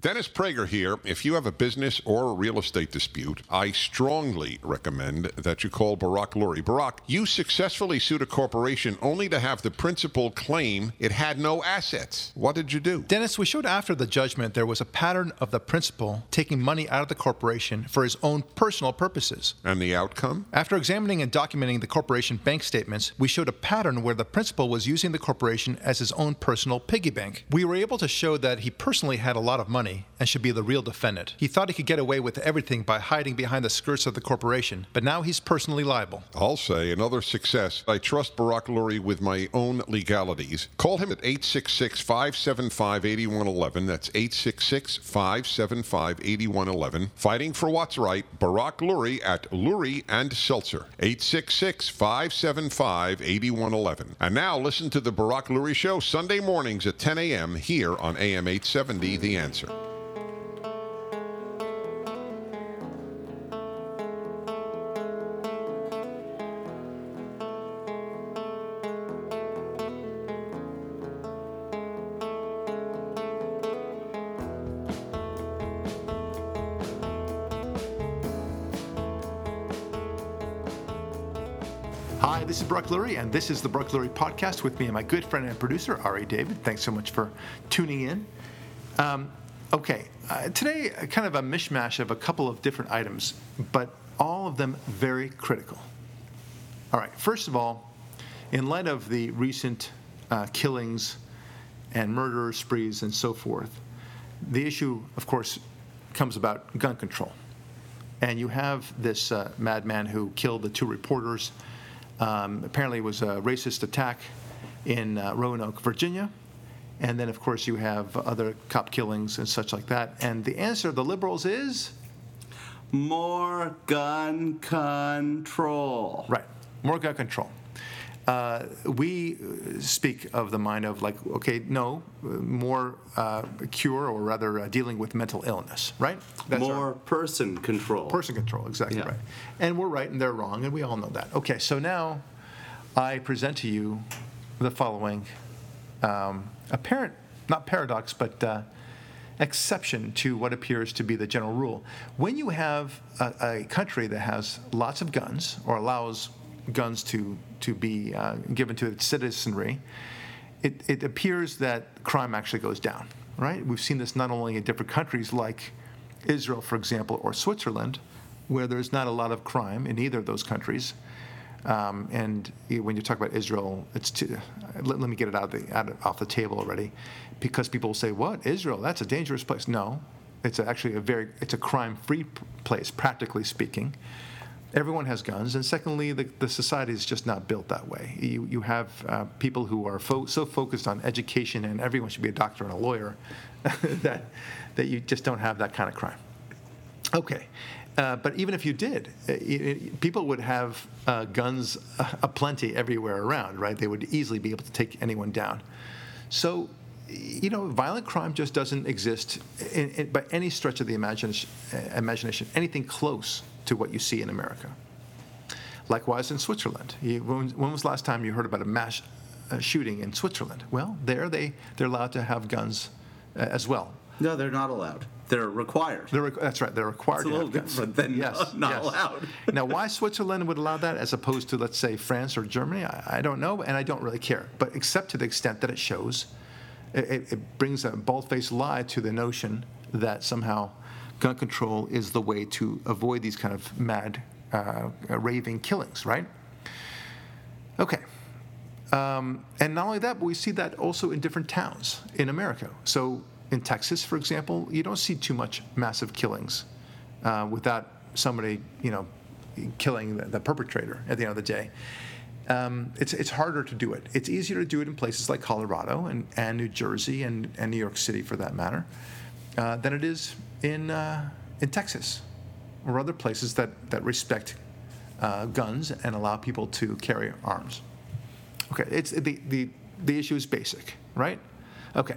Dennis Prager here. If you have a business or a real estate dispute, I strongly recommend that you call Barak Lurie. Barak, you successfully sued a corporation only to have the principal claim it had no assets. What did you do? Dennis, we showed after the judgment there was a pattern of the principal taking money out of the corporation for his own personal purposes. And the outcome? After examining and documenting the corporation bank statements, we showed a pattern where the principal was using the corporation as his own personal piggy bank. We were able to show that he personally had a lot of money and should be the real defendant. He thought he could get away with everything by hiding behind the skirts of the corporation, but now he's personally liable. I'll say another success. I trust Barak Lurie with my own legalities. Call him at 866 575 8111. That's 866 575 8111. Fighting for what's right, Barak Lurie at Lurie and Seltzer. 866 575 8111. And now listen to the Barak Lurie Show Sunday mornings at 10 a.m. here on AM 870 The Answer. This Lurie, and this is the Barak Lurie podcast with me and my good friend and producer, Ari David. Thanks so much for tuning in. Um, okay, uh, today, uh, kind of a mishmash of a couple of different items, but all of them very critical. All right, first of all, in light of the recent uh, killings and murder sprees and so forth, the issue, of course, comes about gun control. And you have this uh, madman who killed the two reporters. Um, apparently, it was a racist attack in uh, Roanoke, Virginia. And then, of course, you have other cop killings and such like that. And the answer of the liberals is More gun control. right, more gun control. Uh, we uh, speak of the mind of like, okay, no, uh, more uh, cure or rather uh, dealing with mental illness, right? That's our- More person control. Person control, exactly Yeah. right. And we're right and they're wrong, and we all know that. Okay, so now I present to you the following um, apparent, not paradox, but uh, exception to what appears to be the general rule. When you have a, a country that has lots of guns or allows guns to, to be uh, given to its citizenry, it, it appears that crime actually goes down, right? We've seen this not only in different countries like Israel, for example, or Switzerland, where there's not a lot of crime in either of those countries. Um, and when you talk about Israel, it's too, let, let me get it out of the, out of, off the table already, because people will say, "What Israel? That's a dangerous place." No, it's actually a very it's a crime-free place, practically speaking. Everyone has guns, and secondly, the, the society is just not built that way. You, you have uh, people who are fo- so focused on education, and everyone should be a doctor and a lawyer, that that you just don't have that kind of crime. Okay. Uh, but even if you did, uh, i- i- people would have uh, guns uh, aplenty everywhere around, right? They would easily be able to take anyone down. So, you know, violent crime just doesn't exist in, in, by any stretch of the imagination, uh, imagination, anything close to what you see in America. Likewise in Switzerland. You, when, when was the last time you heard about a mass uh, shooting in Switzerland? Well, there they, they're allowed to have guns uh, as well. No, they're not allowed. They're required. They're, requ- that's right. They're required It's a to little have guns. different than yes, not yes. allowed. now, why Switzerland would allow that as opposed to, let's say, France or Germany, I, I don't know, and I don't really care. But except to the extent that it shows, it, it, it brings a bald-faced lie to the notion that somehow gun control is the way to avoid these kind of mad, uh, raving killings, right? Okay. Um, and not only that, but we see that also in different towns in America. So in Texas, for example, you don't see too much massive killings uh, without somebody, you know, killing the, the perpetrator at the end of the day. Um, it's, it's harder to do it. It's easier to do it in places like Colorado and, and New Jersey and, and New York City, for that matter, uh, than it is in, uh, in Texas or other places that, that respect uh, guns and allow people to carry arms. Okay, it's the, the, the issue is basic, right? Okay.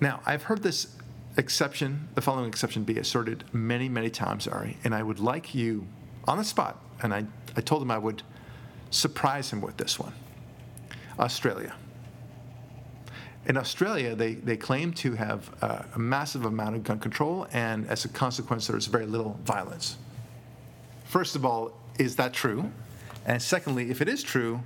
Now, I've heard this exception, the following exception, be asserted many, many times, Ari, and I would like you on the spot, and I, I told him I would surprise him with this one Australia. In Australia, they, they claim to have uh, a massive amount of gun control, and as a consequence, there's very little violence. First of all, is that true? And secondly, if it is true,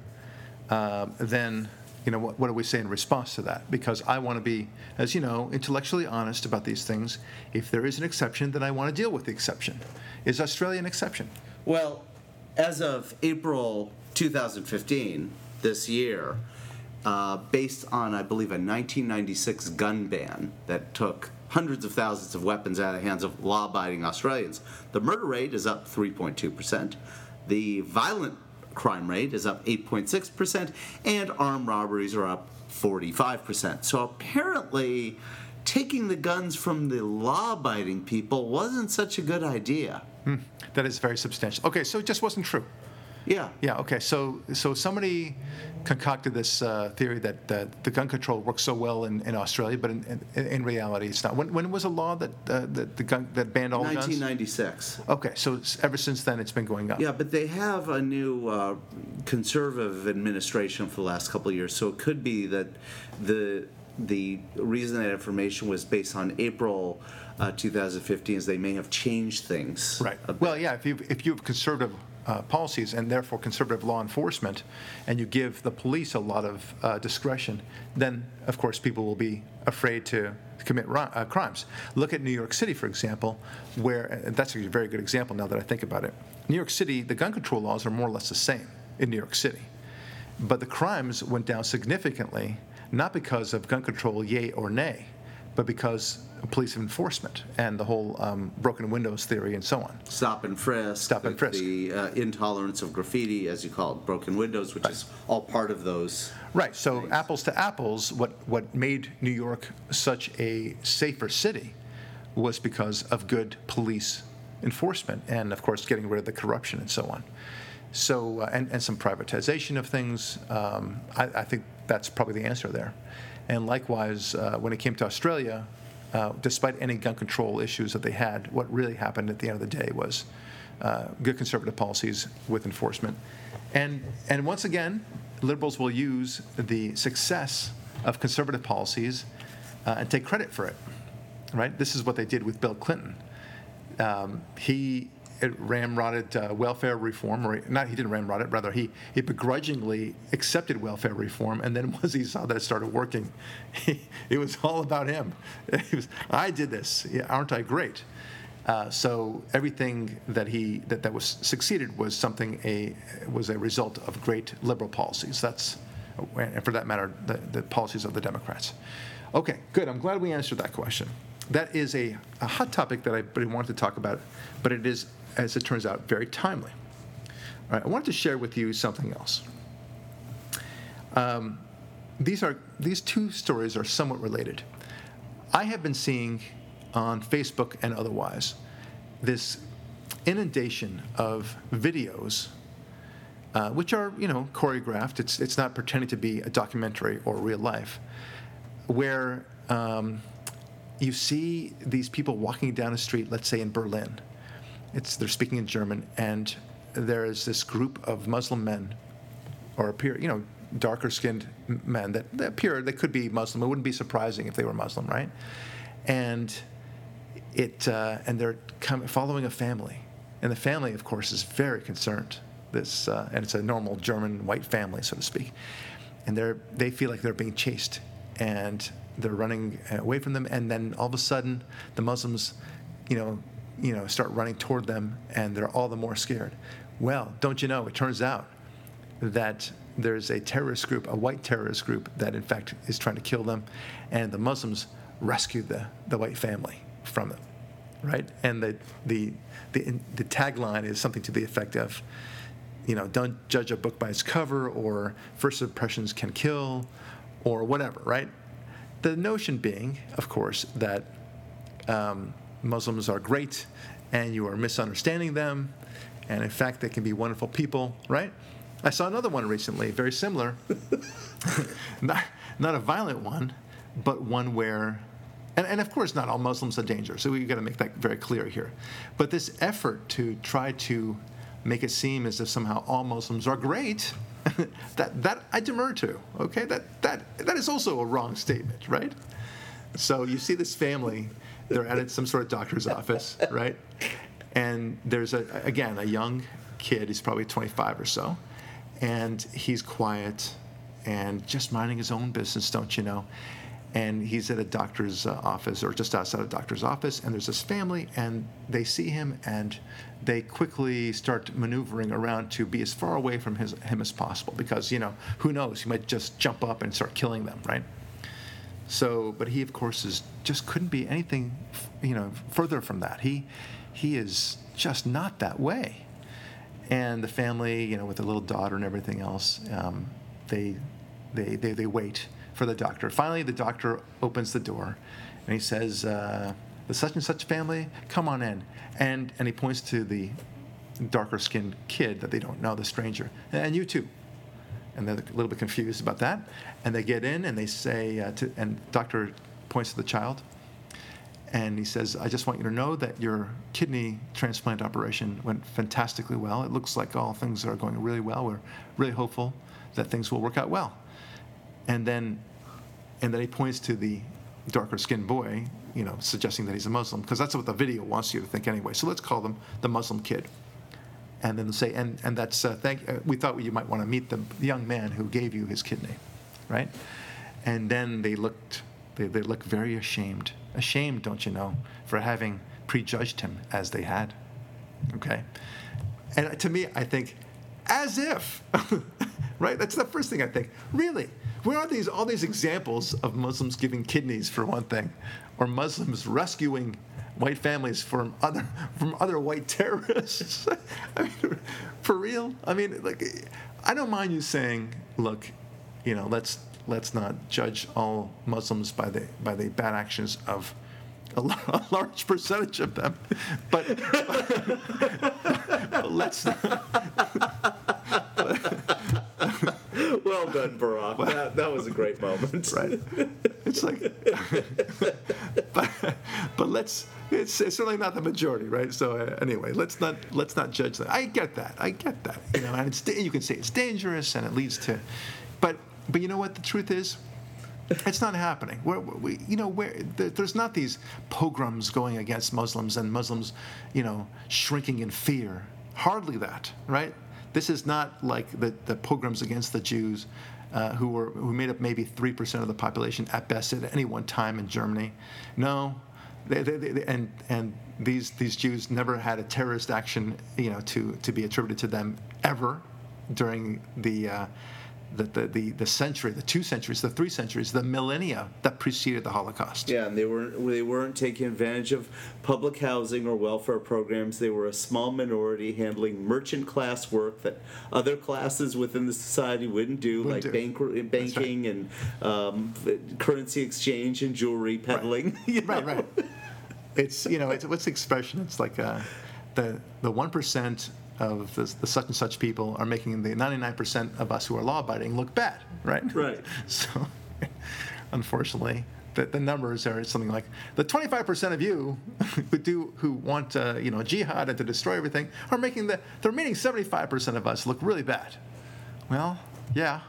uh, then you know what, what do we say in response to that? Because I want to be, as you know, intellectually honest about these things. If there is an exception, then I want to deal with the exception. Is Australia an exception? Well, as of April 2015, this year, uh, based on, I believe, a 1996 gun ban that took hundreds of thousands of weapons out of the hands of law abiding Australians, the murder rate is up 3.2%, the violent crime rate is up 8.6%, and armed robberies are up 45%. So apparently, taking the guns from the law abiding people wasn't such a good idea. That is very substantial. Okay, so it just wasn't true. Yeah. Yeah. Okay. So so somebody concocted this uh, theory that, that the gun control works so well in, in Australia, but in, in, in reality, it's not. When, when was a law that uh, that the gun that banned all guns? 1996. Okay. So ever since then, it's been going up. Yeah, but they have a new uh, conservative administration for the last couple of years, so it could be that the the reason that information was based on April uh, 2015 is they may have changed things. Right. Well, yeah. If you if you have conservative uh, policies and therefore conservative law enforcement, and you give the police a lot of uh, discretion, then of course people will be afraid to commit uh, crimes. Look at New York City, for example, where and that's a very good example now that I think about it. New York City, the gun control laws are more or less the same in New York City, but the crimes went down significantly, not because of gun control, yay or nay, but because police enforcement and the whole um, broken windows theory and so on. Stop and frisk. Stop and the- frisk. The uh, intolerance of graffiti, as you call it, broken windows, which is all part of those. Right. So apples to apples, what what made New York such a safer city was because of good police enforcement and, of course, getting rid of the corruption and so on. So uh, and and some privatization of things. Um, I, I think that's probably the answer there. And likewise, uh, when it came to Australia, uh, despite any gun control issues that they had, what really happened at the end of the day was uh, good conservative policies with enforcement. And, and once again, liberals will use the success of conservative policies uh, and take credit for it. Right? This is what they did with Bill Clinton. Um, he ramrodded uh, welfare reform, or not he didn't ramrod it, rather he, he begrudgingly accepted welfare reform, and then once he saw that it started working, he, it was all about him. Was, I did this, aren't I great? Uh, so everything that he that, that was succeeded was something a was a result of great liberal policies. That's and for that matter the, the policies of the Democrats. Okay, good. I'm glad we answered that question. That is a, a hot topic that I really wanted to talk about, but it is, as it turns out, very timely. All right, I wanted to share with you something else. Um, these are these two stories are somewhat related. I have been seeing on Facebook and otherwise this inundation of videos, uh, which are you know choreographed. It's it's not pretending to be a documentary or real life, where um, you see these people walking down a street, let's say in Berlin. It's they're speaking in German, and there is this group of Muslim men, or appear you know darker skinned men that, that appear they could be Muslim. It wouldn't be surprising if they were Muslim, right? And it uh, and they're coming, following a family, and the family, of course, is very concerned. This uh, and it's a normal German white family, so to speak, and they're they feel like they're being chased, and they're running away from them, and then all of a sudden, the Muslims, you know, you know, start running toward them, and they're all the more scared. Well, don't you know? It turns out that there's a terrorist group, a white terrorist group, that in fact is trying to kill them, and the Muslims rescued the, the white family from them, right? And the, the, the, the tagline is something to the effect of, you know, don't judge a book by its cover, or first impressions can kill, or whatever, right? The notion being, of course, that um, Muslims are great and you are misunderstanding them, and in fact, they can be wonderful people, right? I saw another one recently, very similar. not, not a violent one, but one where, and, and of course, not all Muslims are dangerous, so we've got to make that very clear here. But this effort to try to make it seem as if somehow all Muslims are great, that that I demur to. Okay, that that that is also a wrong statement, right? So you see this family, they're at some sort of doctor's office, right? And there's a again a young kid. He's probably 25 or so, and he's quiet and just minding his own business, don't you know? And he's at a doctor's uh, office or just outside a doctor's office, and there's this family, and they see him, and they quickly start maneuvering around to be as far away from his, him as possible because, you know, who knows? He might just jump up and start killing them, right? So, but he, of course, is just couldn't be anything, you know, further from that. He, he is just not that way. And the family, you know, with the little daughter and everything else, um, they, they, they, they wait for the doctor. Finally, the doctor opens the door, and he says, uh, "The such and such family, come on in." And and he points to the darker skinned kid that they don't know, the stranger, and you too. And they're a little bit confused about that. And they get in and they say, uh, to, and doctor points to the child, and he says, I just want you to know that your kidney transplant operation went fantastically well. It looks like all things are going really well. We're really hopeful that things will work out well. And then, and then he points to the darker skinned boy, you know, suggesting that he's a Muslim, because that's what the video wants you to think anyway. So let's call them the Muslim kid. And then say, and, and that's, uh, thank, uh, we thought you might want to meet the young man who gave you his kidney, right? And then they looked, they, they looked very ashamed. Ashamed, don't you know, for having prejudged him as they had. Okay? And to me, I think, as if, right? That's the first thing I think. Really? Where are these all these examples of Muslims giving kidneys for one thing, or Muslims rescuing white families from other from other white terrorists? I mean, for real? I mean, like, I don't mind you saying, look, you know, let's let's not judge all Muslims by the by the bad actions of a, large percentage of them, but, but let's. well done, Barak. Well, that, that was a great moment. Right. It's like, but, let's. It's, it's, certainly not the majority, right? So uh, anyway, let's not let's not judge that. I get that. I get that. You know, and it's you can say it's dangerous and it leads to, but but you know what the truth is. It's not happening. We're, we, you know, where there's not these pogroms going against Muslims and Muslims, you know, shrinking in fear. Hardly that, right? This is not like the, the pogroms against the Jews, uh, who were who made up maybe three percent of the population at best at any one time in Germany. No, they, they, they, and and these these Jews never had a terrorist action, you know, to to be attributed to them ever during the. Uh, the, the, the, the, century, the two centuries, the three centuries, the millennia that preceded the Holocaust. Yeah, and they weren't they weren't taking advantage of public housing or welfare programs. They were a small minority handling merchant class work that other classes within the society wouldn't do, wouldn't like do. Bank, banking right. and um, currency exchange and jewelry peddling. Right, you know? right, right. It's you know it's what's the expression? It's like uh, the the one percent of the, the, such and such people are making the 99% of us who are law abiding look bad, right? Right. So, unfortunately, the, the numbers are something like the 25% of you who do who want uh, you know jihad and to destroy everything are making the the remaining 75% of us look really bad. Well, yeah,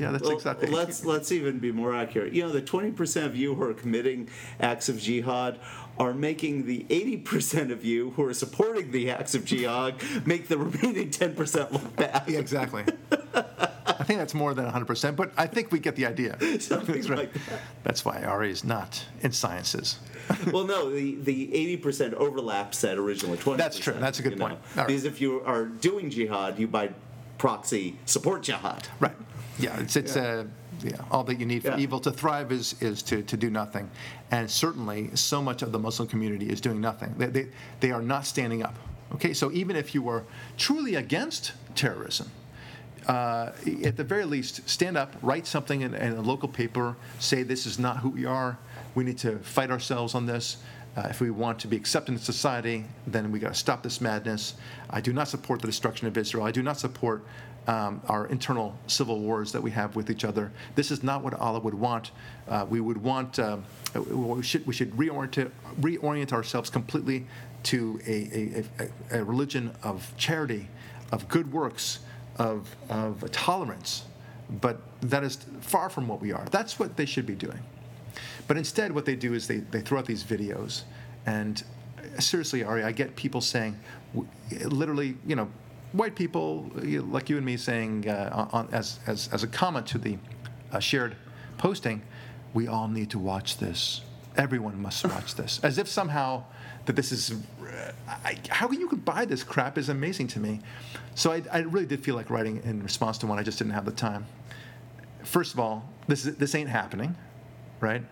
yeah, that's well, exactly. Let's let's even be more accurate. You know, the 20% of you who are committing acts of jihad are making the 80% of you who are supporting the acts of jihad make the remaining 10% look bad. Yeah, exactly. I think that's more than 100%, but I think we get the idea. Something that's, right. like that. that's why Ari is not in sciences. well, no, the, the 80% overlap said originally 20%. That's true. That's a good point. Right. Because if you are doing jihad, you by proxy support jihad. Right. Yeah, it's, it's yeah. Uh, yeah, all that you need for yeah. evil to thrive is, is to, to do nothing. And certainly, so much of the Muslim community is doing nothing. They, they, they are not standing up. Okay, so even if you were truly against terrorism, uh, at the very least, stand up, write something in, in, a local paper, say this is not who we are. We need to fight ourselves on this. Uh, if we want to be accepted in society, then we got to stop this madness. I do not support the destruction of Israel. I do not support um, our internal civil wars that we have with each other. This is not what Allah would want. Uh, we would want, uh, we should, we should reorient, reorient ourselves completely to a, a, a, a religion of charity, of good works, of, of tolerance, but that is far from what we are. That's what they should be doing. But instead, what they do is they, they throw out these videos, and seriously, Ari, I get people saying, literally, you know, white people you- like you and me saying, uh, on, as, as, as a comment to the uh, shared posting, we all need to watch this. Everyone must watch this. As if somehow that this is, uh, I, how you could buy this crap is amazing to me. So I, I really did feel like writing in response to one. I just didn't have the time. First of all, this, is, this ain't happening, right?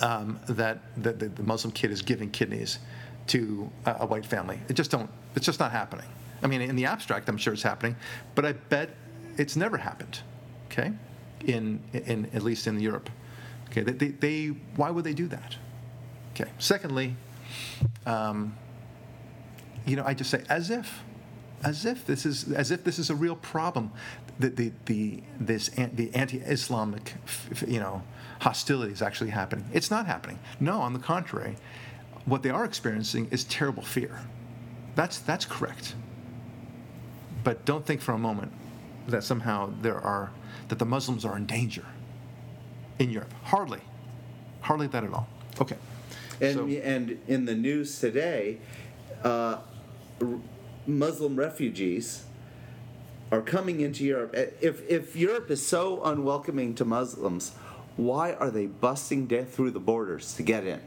um, that, that the, the Muslim kid is giving kidneys to a, a white family. It just don't. It's just not happening. I mean, in the abstract, I'm sure it's happening, but I bet it's never happened. Okay, in in at least in Europe. Okay, they, they, they why would they do that? Okay. Secondly, um, you know, I just say as if, as if this is as if this is a real problem, the the, the this the anti-Islamic, you know, hostility is actually happening. It's not happening. No, on the contrary, what they are experiencing is terrible fear. That's that's correct. But don't think for a moment that somehow there are that the Muslims are in danger in Europe. Hardly, hardly that at all. Okay. And, So- and in the news today, uh, r- Muslim refugees are coming into Europe. If, if Europe is so unwelcoming to Muslims, why are they busting through the borders to get in?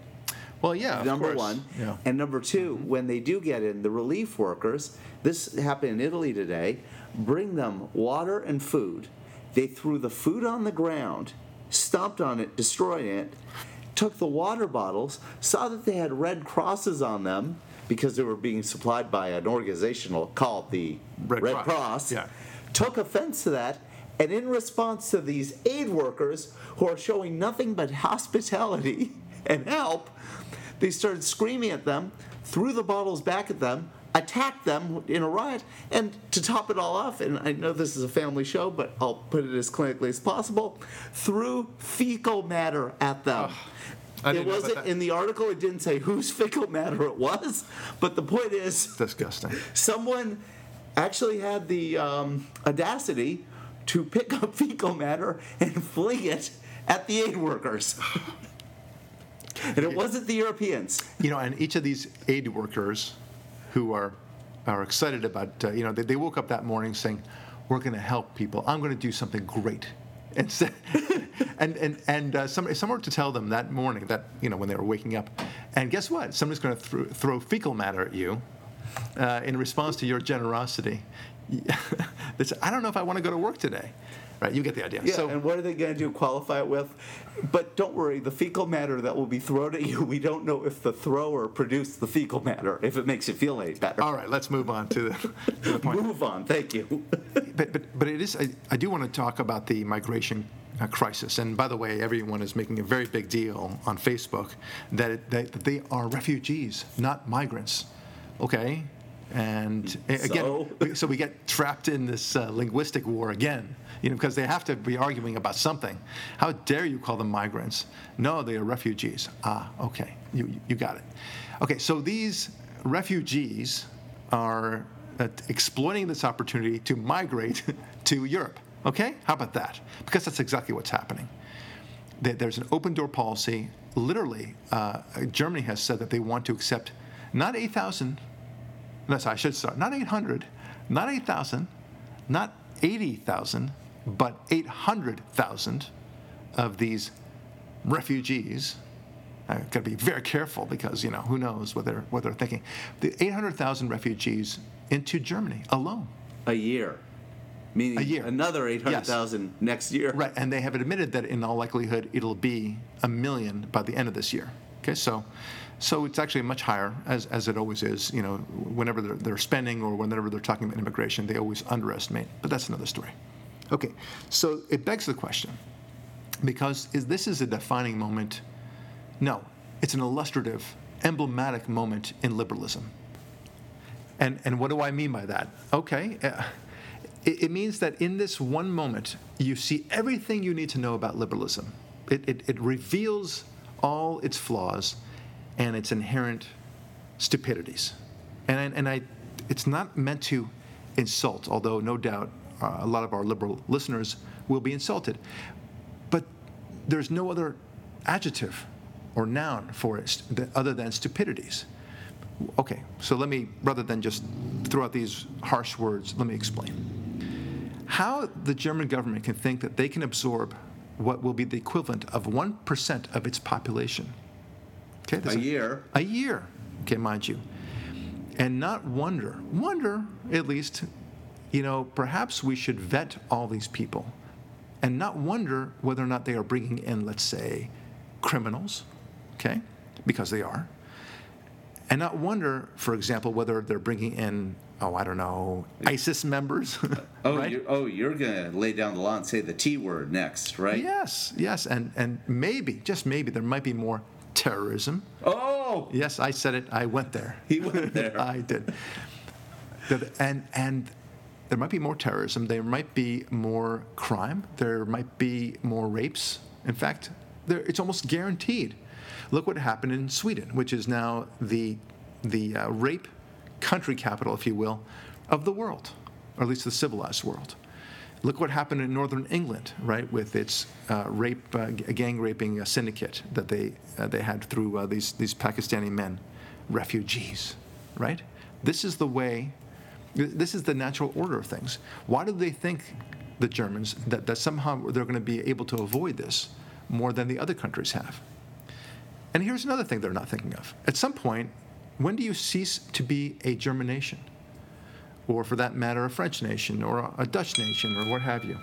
Well, yeah. of number course. one. Yeah. And number 2 mm-hmm. when they do get in, the relief workers, this happened in Italy today, bring them water and food. They threw the food on the ground, stomped on it, destroyed it, took the water bottles, saw that they had red crosses on them because they were being supplied by an organization called the Red Red, Cross. Cross. Yeah. Took offense to that. And in response to these aid workers who are showing nothing but hospitality and help, they started screaming at them, threw the bottles back at them, attacked them in a riot, and to top it all off, and I know this is a family show, but I'll put it as clinically as possible, threw fecal matter at them. I it didn't know about wasn't in the article, it didn't say whose fecal matter it was, but the point is Disgusting. someone actually had the um, audacity to pick up fecal matter and fling it at the aid workers. and it wasn't the Europeans. You know, and each of these aid workers who are are excited about, uh, you know, they, they woke up that morning saying, "We're going to help people. I'm going to do something great." And so- and and and uh, somebody someone were to tell them that morning that you know when they were waking up, and guess what? Somebody's going to throw, throw fecal matter at you uh, in response to your generosity. they say, "I don't know if I want to go to work today." Right? You get the idea. Yeah, so and what are they going to do? Qualify it with? But don't worry, the fecal matter that will be thrown at you, we don't know if the thrower produced the fecal matter, if it makes you feel any better. all right, let's move on to the, to the point. Move on, thank you. But, but, but it is, I, I do want to talk about the migration uh, crisis. And by the way, everyone is making a very big deal on Facebook that, it, that they are refugees, not migrants. Okay? And again, So? we- so we get trapped in this uh, linguistic war again, you know, because they have to be arguing about something. How dare you call them migrants? No, they are refugees. Ah, okay, you, you got it. Okay, so these refugees are uh, exploiting this opportunity to migrate to Europe. Okay, how about that? Because that's exactly what's happening. There's an open door policy. Literally, uh, Germany has said that they want to accept not 8,000 no, sorry, I should start. Not 800, not 8,000, not 80,000, but 800,000 of these refugees. I've got to be very careful because, you know, who knows what they're, what they're thinking. The 800,000 refugees into Germany alone. A year. Meaning A year. another 800,000 next year. Right, and they have admitted that in all likelihood it'll be a million by the end of this year. Okay, so so it's actually much higher, as, as it always is. You know, whenever they're, they're spending or whenever they're talking about immigration, they always underestimate. But that's another story. Okay, so it begs the question, because is this is a defining moment? No, it's an illustrative, emblematic moment in liberalism. And, and what do I mean by that? Okay, uh, it, means that in this one moment, you see everything you need to know about liberalism. It, it, it reveals all its flaws and its inherent stupidities. And, and I, it's not meant to insult, although no doubt uh, a lot of our liberal listeners will be insulted. But there's no other adjective or noun for it other than stupidities. Okay, so let me, rather than just throw out these harsh words, let me explain. How the German government can think that they can absorb what will be the equivalent of 1% of its population. Okay, a year. A year, okay, mind you. And not wonder, wonder at least, you know, perhaps we should vet all these people and not wonder whether or not they are bringing in, let's say, criminals, okay, because they are and not wonder, for example, whether they're bringing in, oh, I don't know, ISIS members. oh, right? you're, oh, you're going to lay down the law and say the T word next, right? Yes, yes, and and maybe, just maybe, there might be more terrorism. Oh, yes, I said it. I went there. He went there. I did. And and there might be more terrorism. There might be more crime. There might be more rapes. In fact, there, it's almost guaranteed Look what happened in Sweden, which is now the, the uh, rape country capital, if you will, of the world, or at least the civilized world. Look what happened in northern England, right, with its uh, rape, uh, gang raping uh, syndicate that they, uh, they had through uh, these, these Pakistani men, refugees, right? This is the way, this is the natural order of things. Why do they think, the Germans, that, that somehow they're going to be able to avoid this more than the other countries have? And here's another thing they're not thinking of. At some point, when do you cease to be a German nation? Or, for that matter, a French nation, or a Dutch nation, or what have you?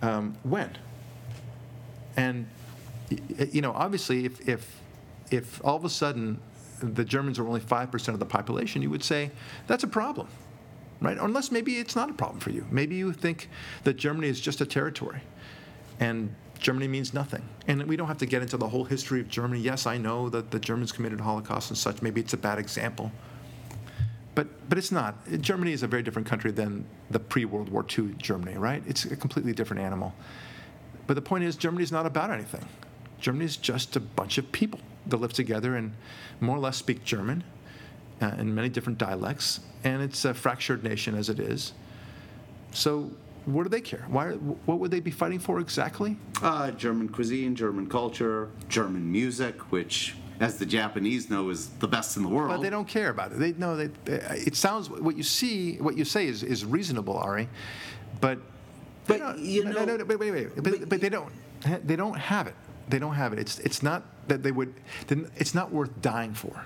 Um, when? And, you know, obviously, if, if, if all of a sudden the Germans are only 5% of the population, you would say that's a problem, right? Unless maybe it's not a problem for you. Maybe you think that Germany is just a territory. And Germany means nothing. And we don't have to get into the whole history of Germany. Yes, I know that the Germans committed Holocaust and such. Maybe it's a bad example. But, but it's not. Germany is a very different country than the pre World War II Germany, right? It's a completely different animal. But the point is, Germany is not about anything. Germany is just a bunch of people that live together and more or less speak German uh, in many different dialects. And it's a fractured nation as it is. So what do they care? Why? What would they be fighting for exactly? Uh, German cuisine, German culture, German music, which, as the Japanese know, is the best in the world. But they don't care about it. They know that it sounds what you see, what you say is, is reasonable, Ari, but but you know, no, no, wait, wait, wait, but, but, but they don't they don't have it. They don't have it. It's it's not that they would. It's not worth dying for.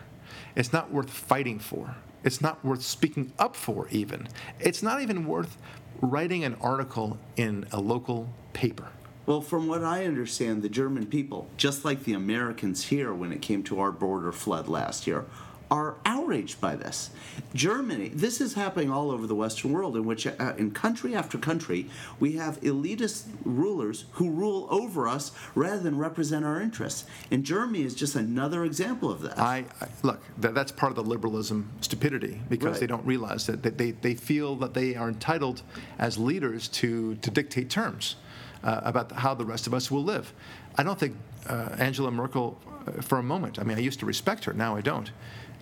It's not worth fighting for. It's not worth speaking up for, even. It's not even worth writing an article in a local paper. Well, from what I understand, the German people, just like the Americans here when it came to our border flood last year, are outraged by this. Germany, this is happening all over the Western world, in which, uh, in country after country, we have elitist rulers who rule over us rather than represent our interests. And Germany is just another example of that. I, I look, that, that's part of the liberalism stupidity because right. they don't realize that, that they, they feel that they are entitled as leaders to, to dictate terms. Uh, about how the rest of us will live. I don't think uh, Angela Merkel, uh, for a moment, I mean, I used to respect her, now I don't.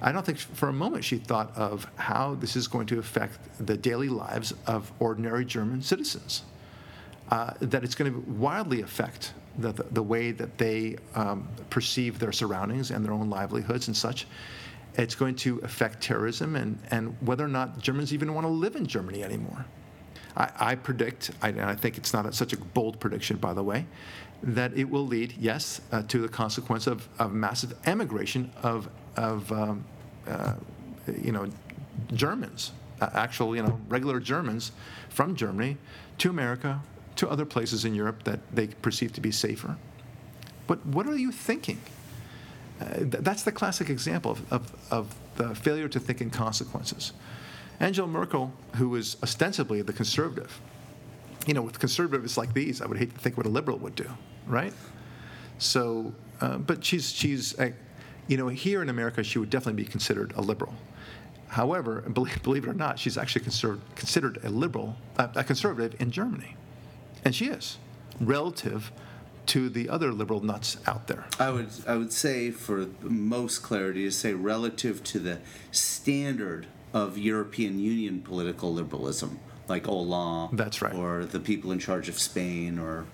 I don't think for a moment she thought of how this is going to affect the daily lives of ordinary German citizens. Uh, that it's going to wildly affect the, the, the way that they um, perceive their surroundings and their own livelihoods and such. It's going to affect terrorism and, and whether or not Germans even want to live in Germany anymore. I, I predict, I, and I think it's not a, such a bold prediction, by the way, that it will lead, yes, uh, to the consequence of, of massive emigration of, of um, uh, you know, Germans, actual, you know, regular Germans from Germany to America, to other places in Europe that they perceive to be safer. But what are you thinking? Uh, th- that's the classic example of, of, of the failure to think in consequences. Angela Merkel, who is ostensibly the conservative, you know, with conservatives like these, I would hate to think what a liberal would do, right? So, uh, but she's she's, you know, here in America, she would definitely be considered a liberal. However, believe, believe it or not, she's actually considered considered a liberal, a conservative in Germany, and she is relative to the other liberal nuts out there. I would I would say for most clarity to say relative to the standard of European Union political liberalism, like Hollande. That's right. Or the people in charge of Spain, or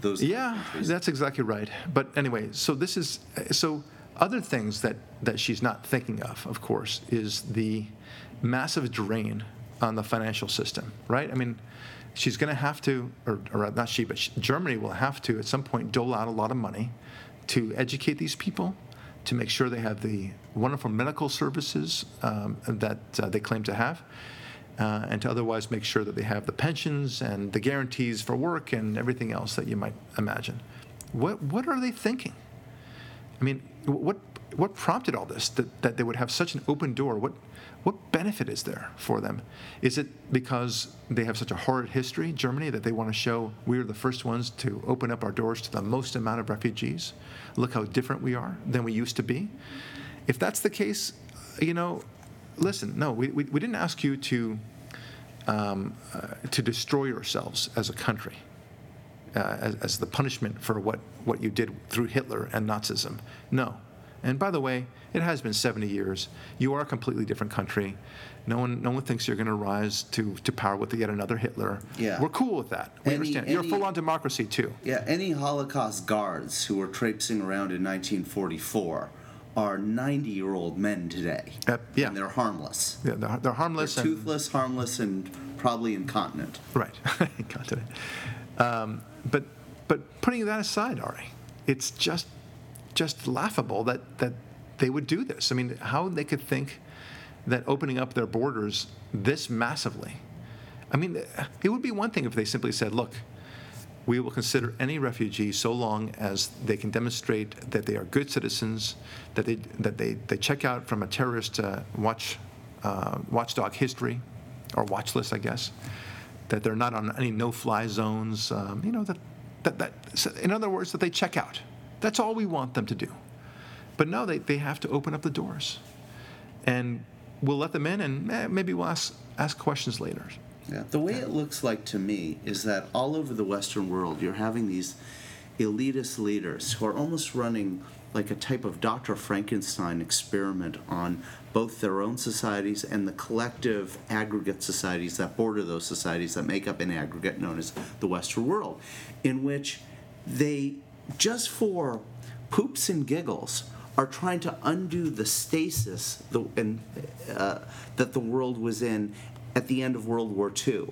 those. Yeah, countries. that's exactly right. But anyway, so this is so other things that that she's not thinking of, of course, is the massive drain on the financial system, right? I mean, she's going to have to, or, or not she, but she, Germany will have to at some point dole out a lot of money to educate these people, to make sure they have the wonderful medical services um, that uh, they claim to have. Uh, and to otherwise make sure that they have the pensions and the guarantees for work and everything else that you might imagine. What, what are they thinking? I mean, what, what prompted all this, that, that they would have such an open door? What, what benefit is there for them? Is it because they have such a horrid history, Germany, that they want to show we are the first ones to open up our doors to the most amount of refugees? Look how different we are than we used to be. If that's the case, you know, listen, no, we, we, we didn't ask you to, um, uh, to destroy yourselves as a country. Uh, as, as the punishment for what, what you did through Hitler and Nazism. No. And by the way, it has been 70 years. You are a completely different country. No one, no one thinks you're going to rise to, to power with yet another Hitler. Yeah. We're cool with that. We Any- understand. You're full on democracy, too. Yeah, any Holocaust guards who were traipsing around in 1944 are 90 year old men today. Uh, yeah. And they're harmless. Yeah, they're, they're harmless They're and. toothless, harmless, and probably incontinent. Right. It. Um, but but putting that aside, Ari, it's just just laughable that that they would do this. I mean, how they could think that opening up their borders this massively. I mean, it would be one thing if they simply said, "Look, we will consider any refugee so long as they can demonstrate that they are good citizens, that they that they, they check out from a terrorist uh, watch uh, watchdog history or watch list, I guess, that they're not on any no-fly zones. Um, you know that that that so in other words that they check out. That's all we want them to do. But no, they, they have to open up the doors, and we'll let them in, and eh, maybe we'll ask ask questions later. Yeah. The way it looks like to me is that all over the Western world, you're having these elitist leaders who are almost running like a type of Dr. Frankenstein experiment on both their own societies and the collective aggregate societies that border those societies that make up an aggregate known as the Western world, in which they, just for poops and giggles, are trying to undo the stasis the, and, uh, that the world was in at the end of World War II,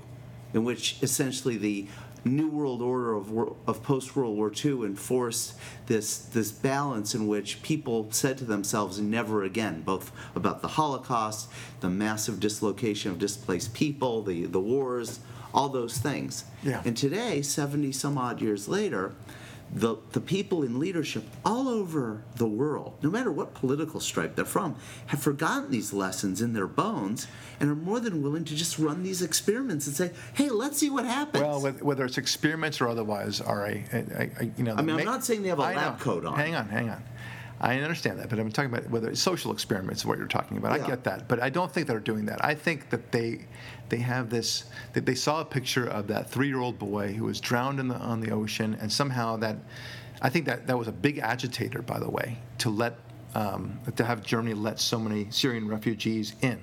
in which essentially the New World Order of, of post World War II enforced this, this balance in which people said to themselves, never again, both about the Holocaust, the massive dislocation of displaced people, the, the wars, all those things. Yeah. And today, 70 some odd years later, the, the people in leadership all over the world, no matter what political stripe they're from, have forgotten these lessons in their bones and are more than willing to just run these experiments and say, hey, let's see what happens. Well, whether- whether it's experiments or otherwise, Ari, I, I, I- you know. I mean, I'm ma- not saying they have a I lab know. coat on. Hang on, hang on. I understand that, but I'm talking about whether it's social experiments is what you're talking about. I get that, but I don't think they're doing that. I think that they they have this that they saw a picture of that three-year-old boy who was drowned in the on the ocean, and somehow that I think that that was a big agitator, by the way, to let um, to have Germany let so many Syrian refugees in.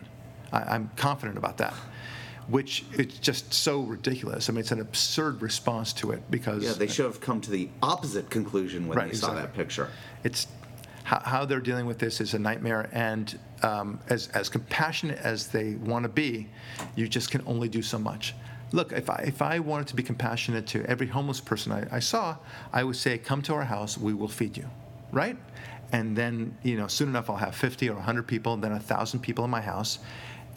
I, I'm confident about that. Which it's just so ridiculous. I mean, it's an absurd response to it because yeah, they should have come to the opposite conclusion when Right, they saw exactly. that picture. it's how, how they're dealing with this is a nightmare. And um, as, as compassionate as they want to be, you just can only do so much. Look, if I, if I wanted to be compassionate to every homeless person I, I saw, I would say, come to our house, we will feed you, right? And then, you know, soon enough, I'll have 50 or 100 people, then 1,000 people in my house,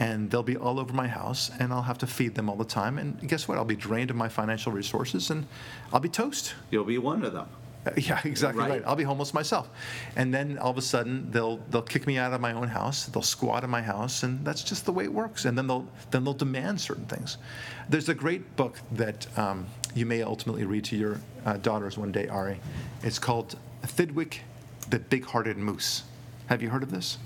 and they'll be all over my house, and I'll have to feed them all the time. And guess what? I'll be drained of my financial resources, and I'll be toast. You'll be one of them. Uh, Yeah, exactly right. Right. I'll be homeless myself, and then all of a sudden they'll they'll kick me out of my own house. They'll squat in my house, and that's just the way it works. And then they'll then they'll demand certain things. There's a great book that um, you may ultimately read to your uh, daughters one day, Ari. It's called Thidwick, the Big-Hearted Moose. Have you heard of this?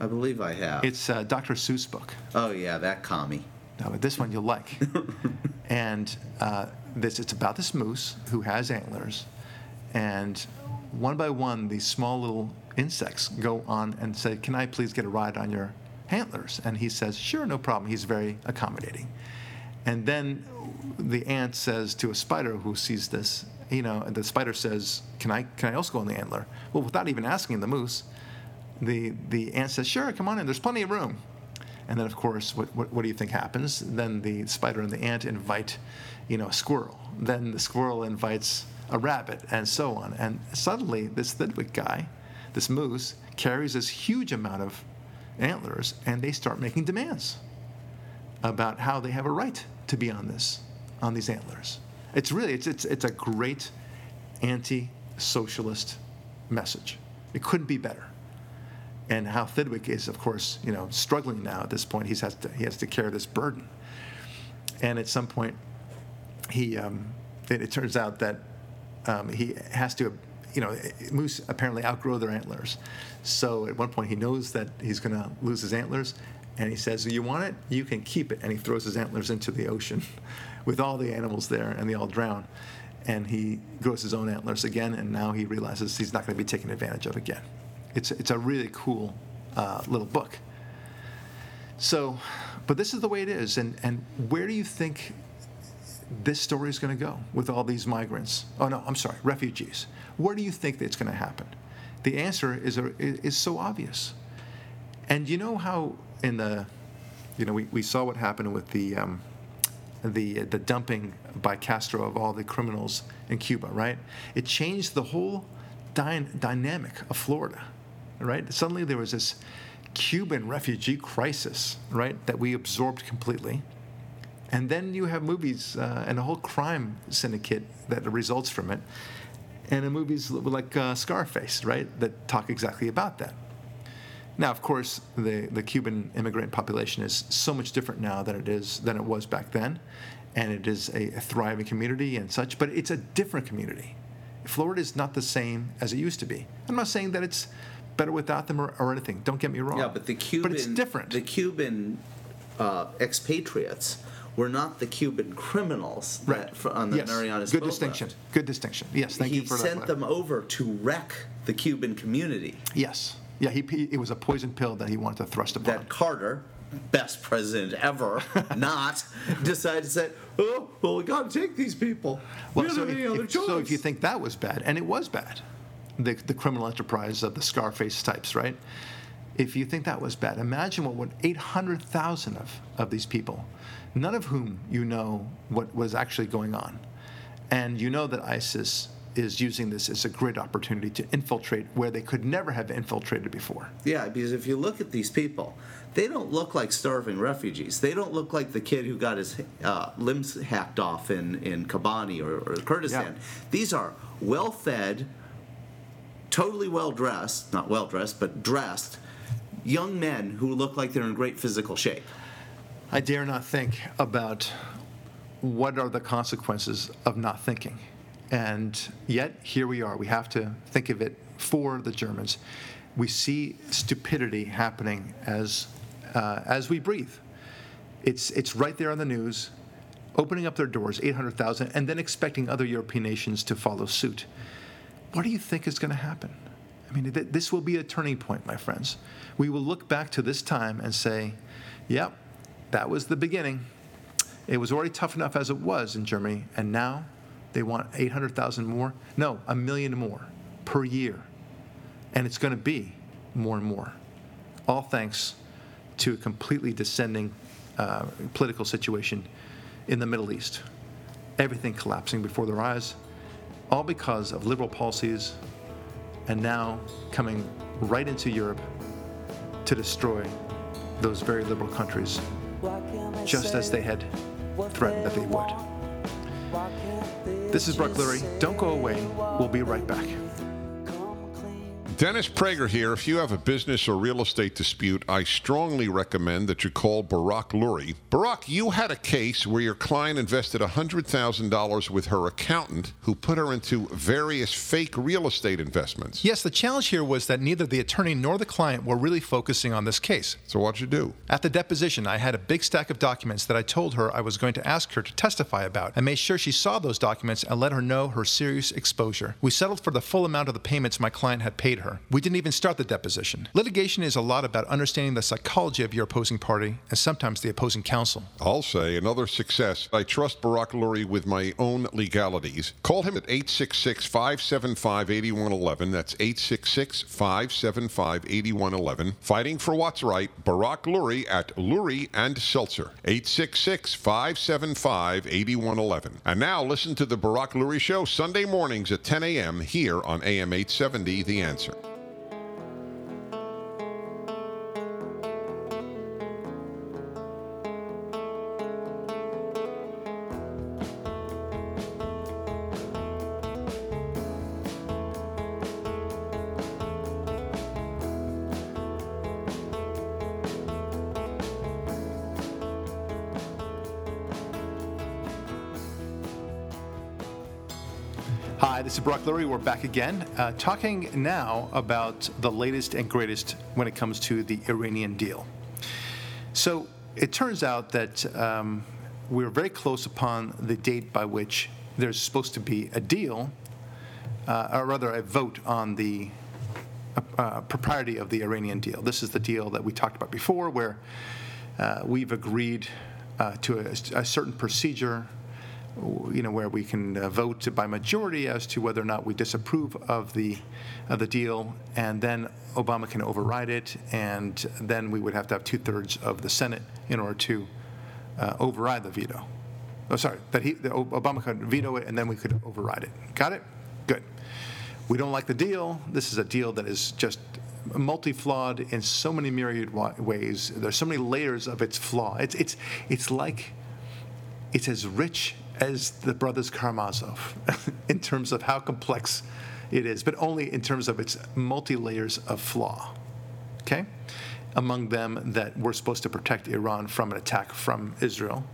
I believe I have. It's a Dr. Seuss book. oh, yeah, that commie. No, but this one you'll like. and uh, this it's about this moose who has antlers, and one by one these small little insects go on and say, "Can I please get a ride on your antlers? And he says, Sure, no problem. He's very accommodating. And then the ant says to a spider who sees this, you know, the spider says, Can I, can I also go on the antler? Well, without even asking the moose, the, the ant says, Sure, come on in, there's plenty of room. And then, of course, what, what, what do you think happens? Then the spider and the ant invite, you know, a squirrel. Then the squirrel invites a rabbit, and so on. And suddenly, this Thidwick guy, this moose, carries this huge amount of antlers, and they start making demands about how they have a right to be on this, on these antlers. It's really, it's, it's, it's a great anti-socialist message. It couldn't be better. And how Thidwick is, of course, you know, struggling now at this point. He has to, he has to carry this burden. And at some point, he, um, it, it turns out that um, he has to, you know, moose apparently outgrow their antlers. So at one point, he knows that he's going to lose his antlers, and he says, "You want it? You can keep it." And he throws his antlers into the ocean, with all the animals there, and they all drown. And he grows his own antlers again, and now he realizes he's not going to be taken advantage of again. It's it's a really cool uh, little book. So, but this is the way it is, and and where do you think this story is going to go with all these migrants? Oh no, I'm sorry, refugees. Where do you think it's going to happen? The answer is a, is so obvious. And you know how in the, you know, we, we saw what happened with the, um, the, the dumping by Castro of all the criminals in Cuba, right? It changed the whole dy- dynamic of Florida, right? Suddenly there was this Cuban refugee crisis, right, that we absorbed completely. And then you have movies uh, and a whole crime syndicate that results from it, and in movies like uh, Scarface, right, that talk exactly about that. Now, of course, the, the Cuban immigrant population is so much different now than it is than it was back then, and it is a, a thriving community and such. But it's a different community. Florida is not the same as it used to be. I'm not saying that it's better without them or, or anything. Don't get me wrong. Yeah, but the Cuban, but it's different. The Cuban uh, expatriates were not the Cuban criminals that, right. fr- on the yes. Marianas Good distinction. Good distinction. Yes, thank he you for that. He sent them over to wreck the Cuban community. Yes. Yeah, he, he, it was a poison pill that he wanted to thrust upon. That Carter, best president ever, not decided to say, "Oh, well, we got to take these people. we so, have any if, other if- choice." so if you think that was bad, and it was bad, the, the criminal enterprise of the Scarface types, right? If you think that was bad, imagine what would 800,000 of, of these people, none of whom you know what was actually going on. And you know that ISIS is using this as a great opportunity to infiltrate where they could never have infiltrated before. Yeah, because if you look at these people, they don't look like starving refugees. They don't look like the kid who got his uh, limbs hacked off in, in Kobani or, or Kurdistan. Yeah. These are well fed, totally well dressed, not well dressed, but dressed, young men who look like they're in great physical shape. I dare not think about what are the consequences of not thinking. And yet, here we are. We have to think of it for the Germans. We see stupidity happening as, uh, as we breathe. It's, it's right there on the news, opening up their doors, 800,000, and then expecting other European nations to follow suit. What do you think is going to happen? I mean, th- this will be a turning point, my friends. We will look back to this time and say, yep, that was the beginning. It was already tough enough as it was in Germany, and now they want 800,000 more? No, a million more per year. And it's going to be more and more. All thanks to a completely descending uh, political situation in the Middle East. Everything collapsing before their eyes, all because of liberal policies, and now coming right into Europe to destroy those very liberal countries, just as they had threatened that they would. This is Barak Lurie. Don't go away. We'll be right back. Dennis Prager here. If you have a business or real estate dispute, I strongly recommend that you call Barak Lurie. Barak, you had a case where your client invested $100,000 with her accountant who put her into various fake real estate investments. Yes, the challenge here was that neither the attorney nor the client were really focusing on this case. So what'd you do? At the deposition, I had a big stack of documents that I told her I was going to ask her to testify about. I made sure she saw those documents and let her know her serious exposure. We settled for the full amount of the payments my client had paid her. We didn't even start the deposition. Litigation is a lot about understanding the psychology of your opposing party and sometimes the opposing counsel. I'll say another success. I trust Barak Lurie with my own legalities. Call him at 866 575 8111. That's 866 575 8111. Fighting for what's right, Barak Lurie at Lurie and Seltzer. 866 575 8111. And now listen to the Barak Lurie Show Sunday mornings at 10 a.m. here on AM 870 The Answer. Barak Lurie. We're back again, uh, talking now about the latest and greatest when it comes to the Iranian deal. So it turns out that um, we're very close upon the date by which there's supposed to be a deal, uh, or rather a vote on the uh, propriety of the Iranian deal. This is the deal that we talked about before, where uh, we've agreed uh, to a, a certain procedure you know, where we can uh, vote by majority as to whether or not we disapprove of the of the deal, and then Obama can override it, and then we would have to have two thirds of the Senate in order to uh, override the veto. Oh, sorry, that he that Obama could veto it, and then we could override it. Got it? Good. We don't like the deal. This is a deal that is just multi-flawed in so many myriad ways. There's so many layers of its flaw. It's it's it's like it's as rich as the brothers Karamazov in terms of how complex it is, but only in terms of its multi layers of flaw. Okay? Among them, that we're supposed to protect Iran from an attack from Israel.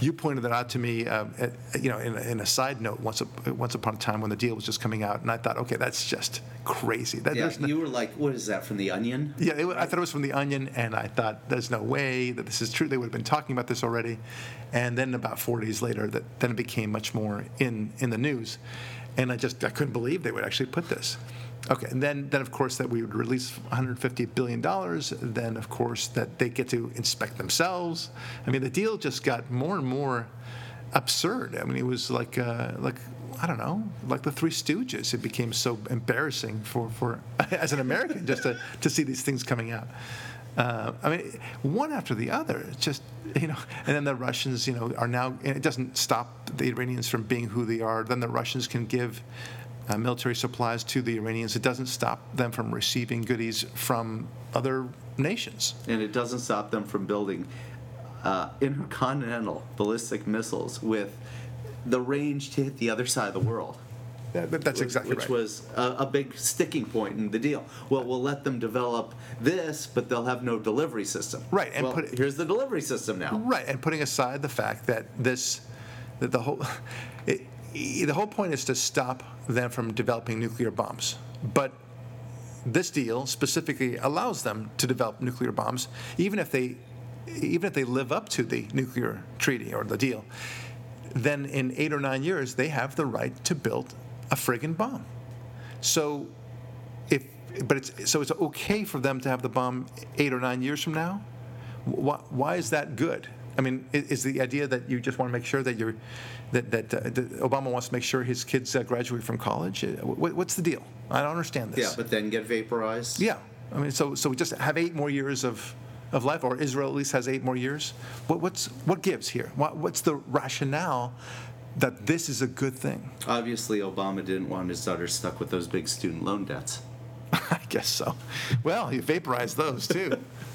You pointed that out to me, uh, at, you know, in, a- in a side note once, up- once upon a time when the deal was just coming out, and I thought, okay, that's just crazy. That, Yeah, no- you were like, what is that from the Onion? yeah, it, wa- I thought it was from The Onion, and I thought there's no way that this is true. They would have been talking about this already. And then about four days later, that then it became much more in in the news, and I just I couldn't believe they would actually put this. Okay, and then then of course that we would release 150 billion dollars. Then of course that they get to inspect themselves. I mean, the deal just got more and more absurd. I mean, it was like uh, like I don't know, like the Three Stooges. It became so embarrassing for for as an American just to to see these things coming out. Uh, I mean, one after the other. It's just you know, and then the Russians, you know, are now. And it doesn't stop the Iranians from being who they are. Then the Russians can give. Uh, military supplies to the Iranians. It doesn't stop them from receiving goodies from other nations. And it doesn't stop them from building uh, intercontinental ballistic missiles with the range to hit the other side of the world. But that's exactly which right. was a, a big sticking point in the deal. Well, we'll let them develop this, but they'll have no delivery system. Right, and well, put here's the delivery system now. Right, and putting aside the fact that this, that the whole, it, the whole point is to stop them from developing nuclear bombs. But this deal specifically allows them to develop nuclear bombs, even if they, even if they live up to the nuclear treaty or the deal. Then in eight or nine years, they have the right to build a friggin' bomb. So if but it's so it's okay for them to have the bomb eight or nine years from now why, why is that good i mean is the idea that you just want to make sure that you're that, that, uh, that obama wants to make sure his kids uh, graduate from college Uh, what, what's the deal i don't understand this Yeah, but then get vaporized. yeah i mean so so we just have eight more years of of life or israel at least has eight more years what, what's what gives here what, what's the rationale that this is a good thing Obviously, Obama didn't want his daughter stuck with those big student loan debts. I guess so. Well, you vaporized those too.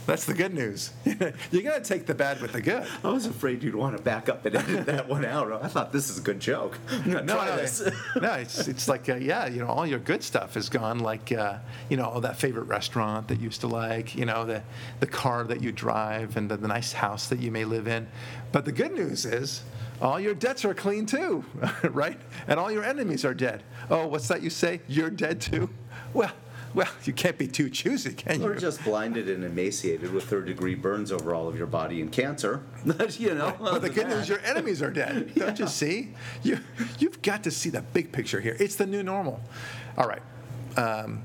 That's the good news. you got to take the bad with the good. I was afraid you'd want to back up and edit that one out. I thought this is a good joke. No, no, no. It's it's like uh, yeah, you know, all your good stuff is gone. Like uh, you know, that favorite restaurant that you used to like. You know, the the car that you drive and the, the nice house that you may live in. But the good news is. All your debts are clean too, right? And all your enemies are dead. Oh, what's that you say? You're dead too? Well, well, you can't be too choosy, can you? Or just blinded and emaciated with third degree burns over all of your body and cancer. you know. But the good news, your enemies are dead. Don't you see? You, you've got to see the big picture here. It's the new normal. All right. Um,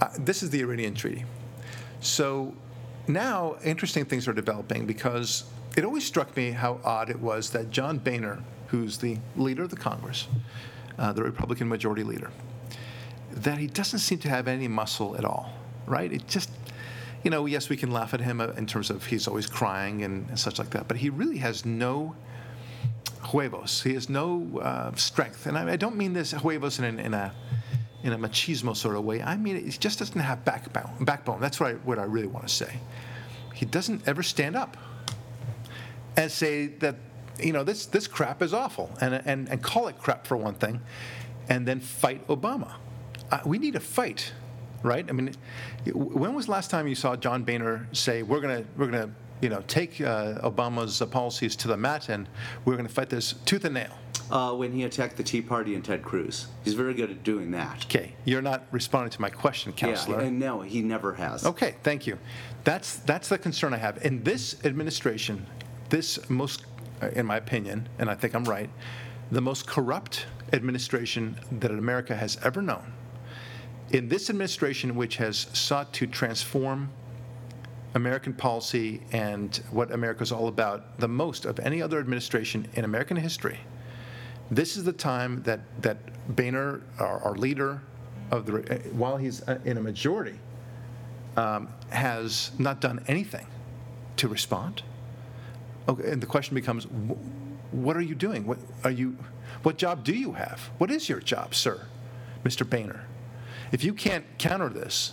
uh, this is the Iranian Treaty. So now interesting things are developing because it always struck me how odd it was that John Boehner, who's the leader of the Congress, uh, the Republican majority leader, that he doesn't seem to have any muscle at all, right? It just, you know, yes, we can laugh at him uh, in terms of he's always crying and, and such like that, but he really has no huevos. He has no uh, strength. And I, I, don't mean this huevos in, in a in a machismo sort of way. I mean, he just doesn't have backbone. Backbone. That's what I, what I really want to say. He doesn't ever stand up and say that you know this this crap is awful and and and call it crap for one thing, and then fight Obama. Uh, we need a fight, right? I mean, when was the last time you saw John Boehner say we're gonna we're gonna you know take uh, Obama's uh, policies to the mat and we're gonna fight this tooth and nail? Uh, when he attacked the Tea Party and Ted Cruz. He's very good at doing that. Okay, you're not responding to my question, counselor. Yeah, and no, he never has. Okay, thank you. That's that's the concern I have. In this administration, this most, uh, in my opinion, and I think I'm right, the most corrupt administration that America has ever known. In this administration, which has sought to transform American policy and what America is all about the most of any other administration in American history, this is the time that, that Boehner, our, our leader, of the, while he's uh, in a majority, um, has not done anything to respond. Okay, and the question becomes, what are you doing? What are you? What job do you have? What is your job, sir, Mr. Boehner? If you can't counter this,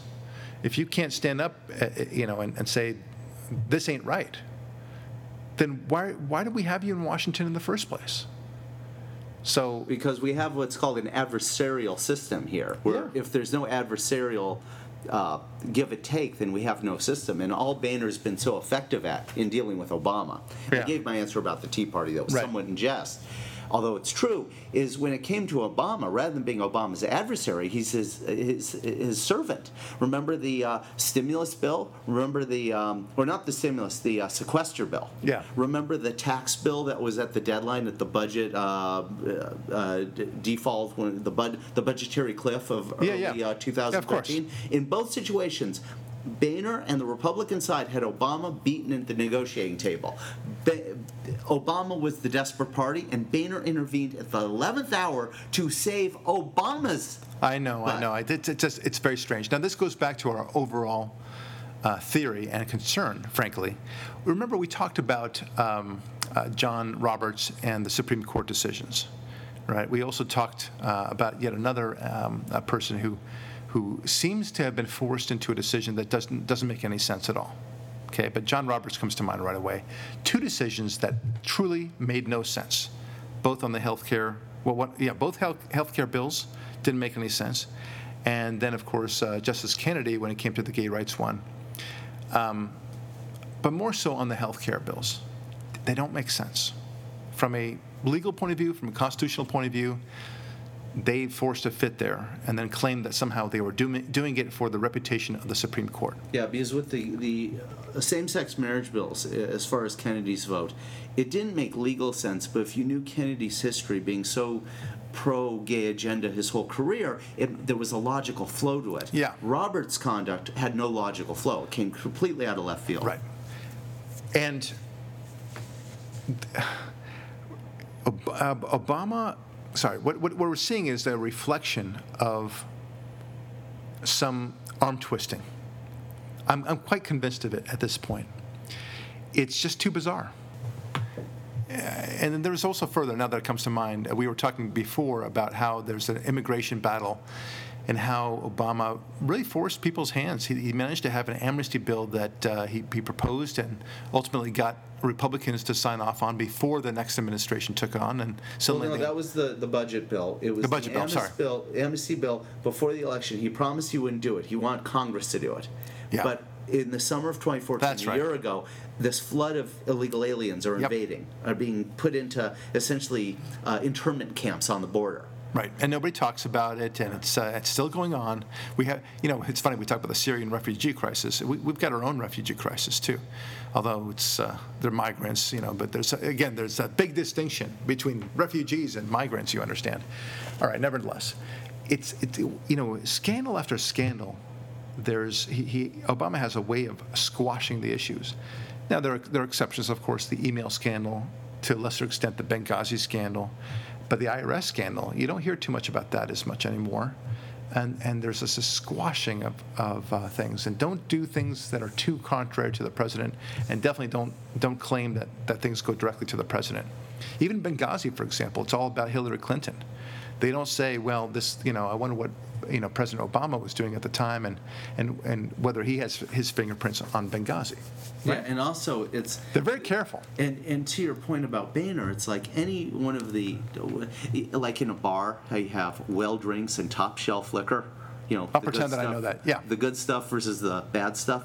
if you can't stand up, uh, uh, you know, and, and say this ain't right, then why why do we have you in Washington in the first place? So because we have what's called an adversarial system here, where Yeah. if there's no adversarial uh, give and take, then we have no system. And all Boehner's been so effective at in dealing with Obama. Yeah. I gave my answer about the Tea Party that was Right. somewhat in jest. Although it's true, is when it came to Obama, rather than being Obama's adversary, he's his his, his servant. Remember the uh, stimulus bill? Remember the, um, or not the stimulus, the uh, sequester bill? Yeah. Remember the tax bill that was at the deadline at the budget uh, uh, d- default when the bud the budgetary cliff of Yeah, early yeah. uh, Yeah, of 2013. In both situations, Boehner and the Republican side had Obama beaten at the negotiating table. Ba- Obama was the desperate party, and Boehner intervened at the 11th hour to save Obama's. I know, I know. It's, it's just it's very strange. Now this goes back to our overall uh, theory and concern, frankly. Remember, we talked about um, uh, John Roberts and the Supreme Court decisions, right? We also talked uh, about yet another um, person who who seems to have been forced into a decision that doesn't doesn't make any sense at all. Okay, but John Roberts comes to mind right away. Two decisions that truly made no sense, both on the healthcare. Well, what? Yeah, both health healthcare bills didn't make any sense, and then of course uh, Justice Kennedy when it came to the gay rights one. Um, but more so on the healthcare bills, they don't make sense from a legal point of view, from a constitutional point of view they forced a fit there and then claimed that somehow they were doing, doing it for the reputation of the Supreme Court. Yeah, because with the the uh, same-sex marriage bills, uh, as far as Kennedy's vote, it didn't make legal sense. But if you knew Kennedy's history, being so pro-gay agenda his whole career, it, there was a logical flow to it. Yeah. Roberts' conduct had no logical flow. It came completely out of left field. Right. And uh, Obama, sorry, what, what, we're seeing is a reflection of some arm twisting. I'm, I'm quite convinced of it at this point. It's just too bizarre. Uh, And then there's also further, now that it comes to mind, uh, we were talking before about how there's an immigration battle and how Obama really forced people's hands. He, he managed to have an amnesty bill that uh, he, he proposed and ultimately got Republicans to sign off on before the next administration took on. And Well, suddenly no, they- that was the, the budget bill. It was The budget bill, amnesty sorry. bill, amnesty bill before the election. He promised he wouldn't do it. He wanted Congress to do it. Yeah. But in the summer of 2014, That's a right. year ago, this flood of illegal aliens are Yep. invading, are being put into essentially uh, internment camps on the border. Right, and nobody talks about it, and it's uh, it's still going on. We have, you know, it's funny we talk about the Syrian refugee crisis. We, we've got our own refugee crisis too, although it's uh, they're migrants, you know. But there's again there's a big distinction between refugees and migrants. You understand? All right. Nevertheless, it's it's you know scandal after scandal there's he, he Obama has a way of squashing the issues. Now there are there are exceptions, of course, the email scandal, to a lesser extent the Benghazi scandal, but the IRS scandal you don't hear too much about that as much anymore. And, and there's this, squashing of, of uh, things. And don't do things that are too contrary to the president, and definitely don't, don't claim that, that things go directly to the president. Even Benghazi, for example, it's all about Hillary Clinton. They don't say, well, this, you know, I wonder what, you know, President Obama was doing at the time and, and, and whether he has his fingerprints on Benghazi. Yeah, and also it's They're very careful. And and to your point about Boehner, it's like any one of the, like in a bar, how you have well drinks and top shelf liquor. You know, I'll pretend that I stuff- know that, yeah. The good stuff versus the bad stuff.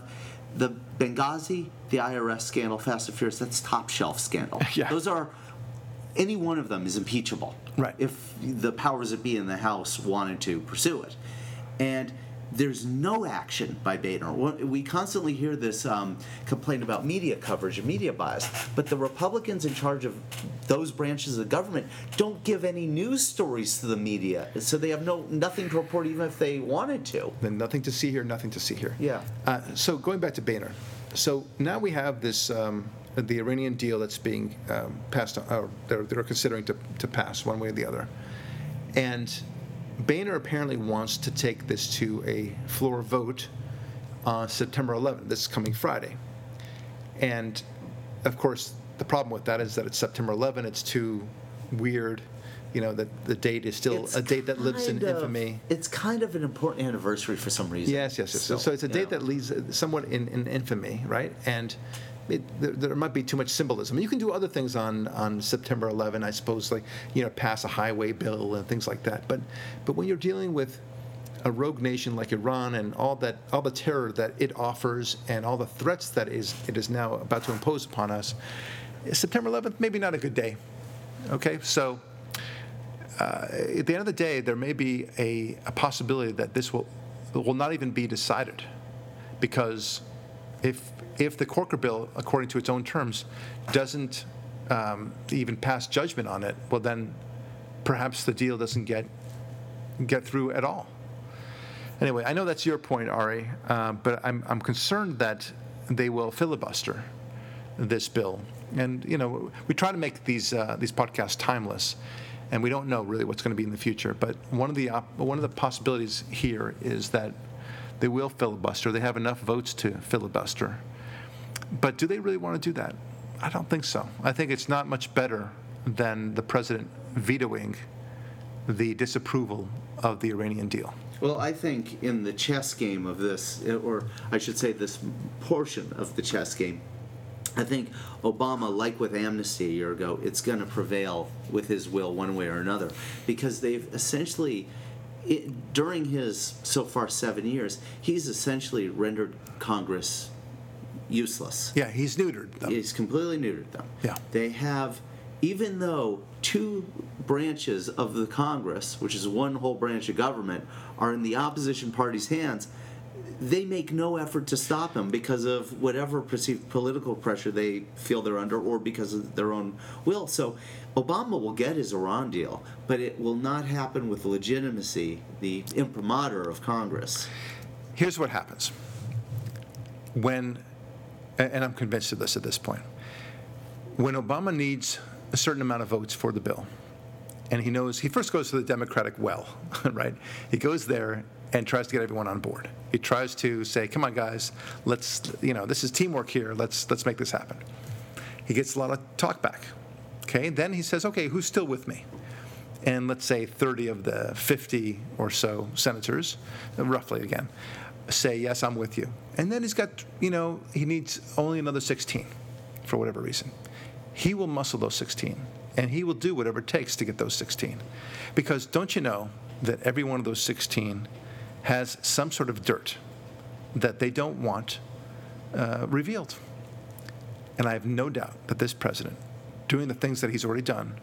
The Benghazi, the IRS scandal, Fast and Furious, that's top shelf scandal. Yeah. Those are, any one of them is impeachable. Right. If the powers that be in the House wanted to pursue it. And there's no action by Boehner. We constantly hear this um, complaint about media coverage and media bias, but the Republicans in charge of those branches of the government don't give any news stories to the media, so they have no nothing to report, even if they wanted to. Then nothing to see here, nothing to see here. Yeah. Uh, so going back to Boehner, so now we have this um, the Iranian deal that's being um, passed, or they're, they're considering to, to pass one way or the other, and Boehner apparently wants to take this to a floor vote on September 11th, this coming Friday, and of course the problem with that is that it's September 11th. It's too weird. You know that the date is still It's a date that lives in of- infamy. It's kind of an important anniversary for some reason. Yes, yes, yes. So, so it's a date know. that leaves somewhat in, in infamy, right? And it, there, there might be too much symbolism. You can do other things on, on September 11, I suppose, like you know, pass a highway bill and things like that. But but when you're dealing with a rogue nation like Iran and all that all the terror that it offers and all the threats that is it is now about to impose upon us, September 11th maybe not a good day. Okay, so uh, at the end of the day, there may be a, a possibility that this will will not even be decided, because if if the Corker bill, according to its own terms, doesn't um, even pass judgment on it, well then perhaps the deal doesn't get get through at all. Anyway, I know that's your point, Ari, uh, but I'm I'm concerned that they will filibuster this bill. And you know, we try to make these uh, these podcasts timeless, and we don't know really what's going to be in the future. But one of the op- one of the possibilities here is that they will filibuster. They have enough votes to filibuster. But do they really want to do that? I don't think so. I think it's not much better than the president vetoing the disapproval of the Iranian deal. Well, I think in the chess game of this, or I should say this portion of the chess game, I think Obama, like with amnesty a year ago, it's going to prevail with his will one way or another because they've essentially, it, during his so far seven years, he's essentially rendered Congress useless. Yeah, he's neutered them. He's completely neutered them. Yeah. They have, even though two branches of the Congress, which is one whole branch of government, are in the opposition party's hands, they make no effort to stop him because of whatever perceived political pressure they feel they're under or because of their own will. So Obama will get his Iran deal, but it will not happen with legitimacy, the imprimatur of Congress. Here's what happens when, and I'm convinced of this at this point, when Obama needs a certain amount of votes for the bill, and he knows, he first goes to the Democratic well, right? He goes there and tries to get everyone on board. He tries to say, come on, guys, let's, you know, this is teamwork here, let's, let's make this happen. He gets a lot of talk back. Okay, then he says, okay, who's still with me? And let's say 30 of the 50 or so senators, roughly again, say, yes, I'm with you. And then he's got, you know, he needs only another 16 for whatever reason. He will muscle those 16 and he will do whatever it takes to get those 16. Because don't you know that every one of those 16 has some sort of dirt that they don't want uh, revealed? And I have no doubt that this president, doing the things that he's already done,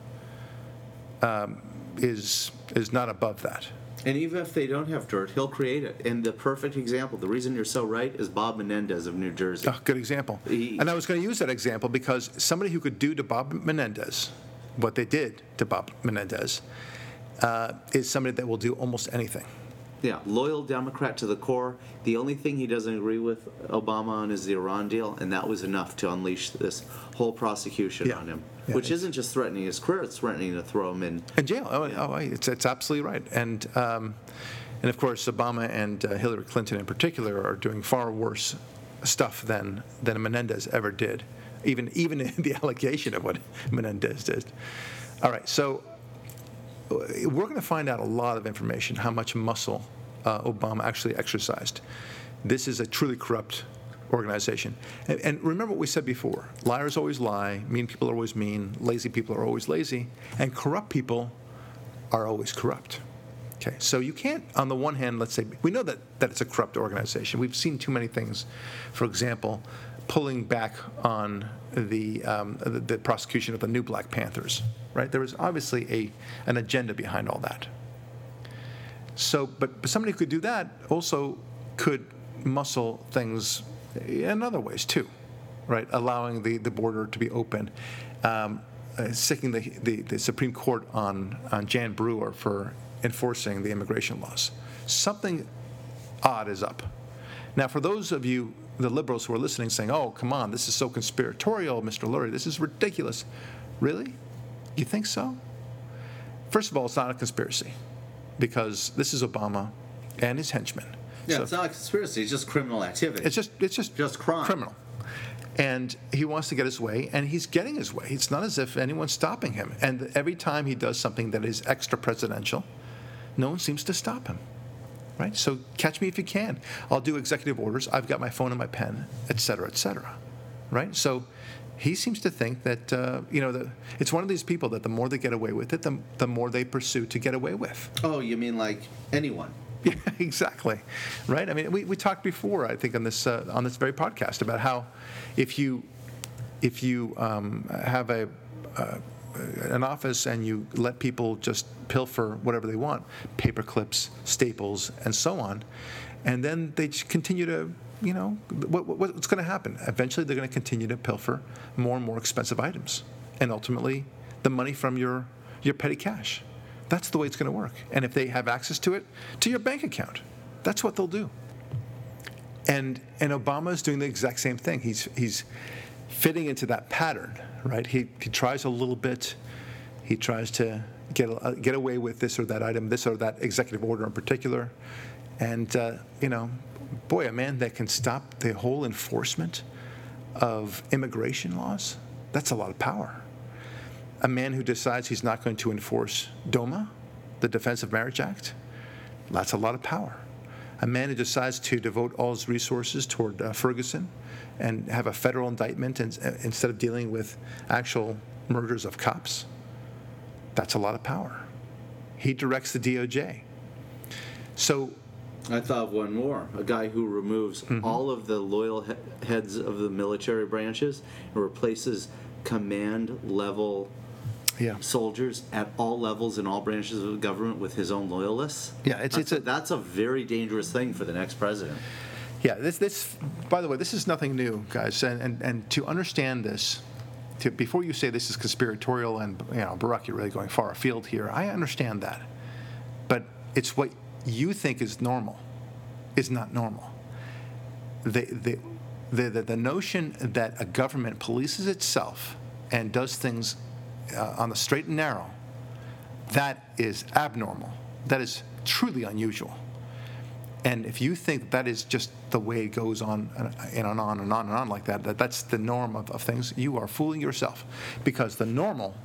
um, is is not above that. And even if they don't have dirt, he'll create it. And the perfect example, the reason you're so right, is Bob Menendez of New Jersey. Oh, good example. He- and I was going to use that example because somebody who could do to Bob Menendez what they did to Bob Menendez uh, is somebody that will do almost anything. Yeah, loyal Democrat to the core. The only thing he doesn't agree with Obama on is the Iran deal, and that was enough to unleash this whole prosecution Yeah. on him, Yeah, which isn't just threatening his career; it's threatening to throw him in. In jail. Oh, oh it's, it's absolutely right. And, um, and of course, Obama and uh, Hillary Clinton in particular are doing far worse stuff than, than Menendez ever did, even, even the allegation of what Menendez did. All right, so we're going to find out a lot of information how much muscle uh, Obama actually exercised. This is a truly corrupt organization. And, and remember what we said before liars always lie, mean people are always mean, lazy people are always lazy, and corrupt people are always corrupt. Okay, so you can't, on the one hand, let's say, we know that, that it's a corrupt organization. We've seen too many things. For example, pulling back on the, um, the, the prosecution of the new Black Panthers, right? There was obviously a, an agenda behind all that. So, but, but somebody who could do that also could muscle things in other ways too, right? Allowing the, the border to be open, um, uh, sicking the, the, the Supreme Court on, on Jan Brewer for enforcing the immigration laws. Something odd is up. Now, for those of you, the liberals who are listening, saying, oh, come on, this is so conspiratorial, Mr. Lurie, this is ridiculous. Really? You think so? First of all, it's not a conspiracy because this is Obama and his henchmen. Yeah, So- it's not a conspiracy; it's just criminal activity. it's just it's just Just crime. criminal. And he wants to get his way, and he's getting his way. It's not as if anyone's stopping him. And every time he does something that is extra presidential, no one seems to stop him. Right? So catch me if you can. I'll do executive orders. I've got my phone and my pen, et cetera, et cetera. Right? So he seems to think that uh, you know the, it's one of these people that the more they get away with it, the, the more they pursue to get away with. oh, you mean like anyone? Yeah, exactly. Right. I mean, we, we talked before, I think, on this uh, on this very podcast about how if you if you um, have a uh, Uh, an office and you let people just pilfer whatever they want, paper clips, staples, and so on, and then they continue to, you know, what, what, what's going to happen? Eventually, they're going to continue to pilfer more and more expensive items, and ultimately, the money from your your petty cash. That's the way it's going to work. And if they have access to it, to your bank account, that's what they'll do. And and Obama is doing the exact same thing. He's he's fitting into that pattern, right? He he tries a little bit. He tries to get a- get away with this or that item, this or that executive order in particular, and uh, you know, boy, a man that can stop the whole enforcement of immigration laws, that's a lot of power a man who decides he's not going to enforce DOMA, the Defense of Marriage Act, that's a lot of power. A man who decides to devote all his resources toward uh, Ferguson and have a federal indictment and, uh, instead of dealing with actual murders of cops, that's a lot of power. He directs the DOJ. So, I thought of one more. A guy who removes Mm-hmm. all of the loyal he- heads of the military branches and replaces command level yeah. soldiers at all levels in all branches of the government with his own loyalists. Yeah, it's- that's it's a- that's a very dangerous thing for the next president. Yeah, this, this, by the way, this is nothing new, guys. And, and, and to understand this, to, before you say this is conspiratorial and, you know, Barak, you're really going far afield here, I understand that. But it's what you think is normal is not normal. The, the, the, the, the notion that a government polices itself and does things uh, on the straight and narrow, that is abnormal. That is truly unusual. And if you think that is just the way it goes on and and on and on and on like that, that that's the norm of, of things, you are fooling yourself. Because the normal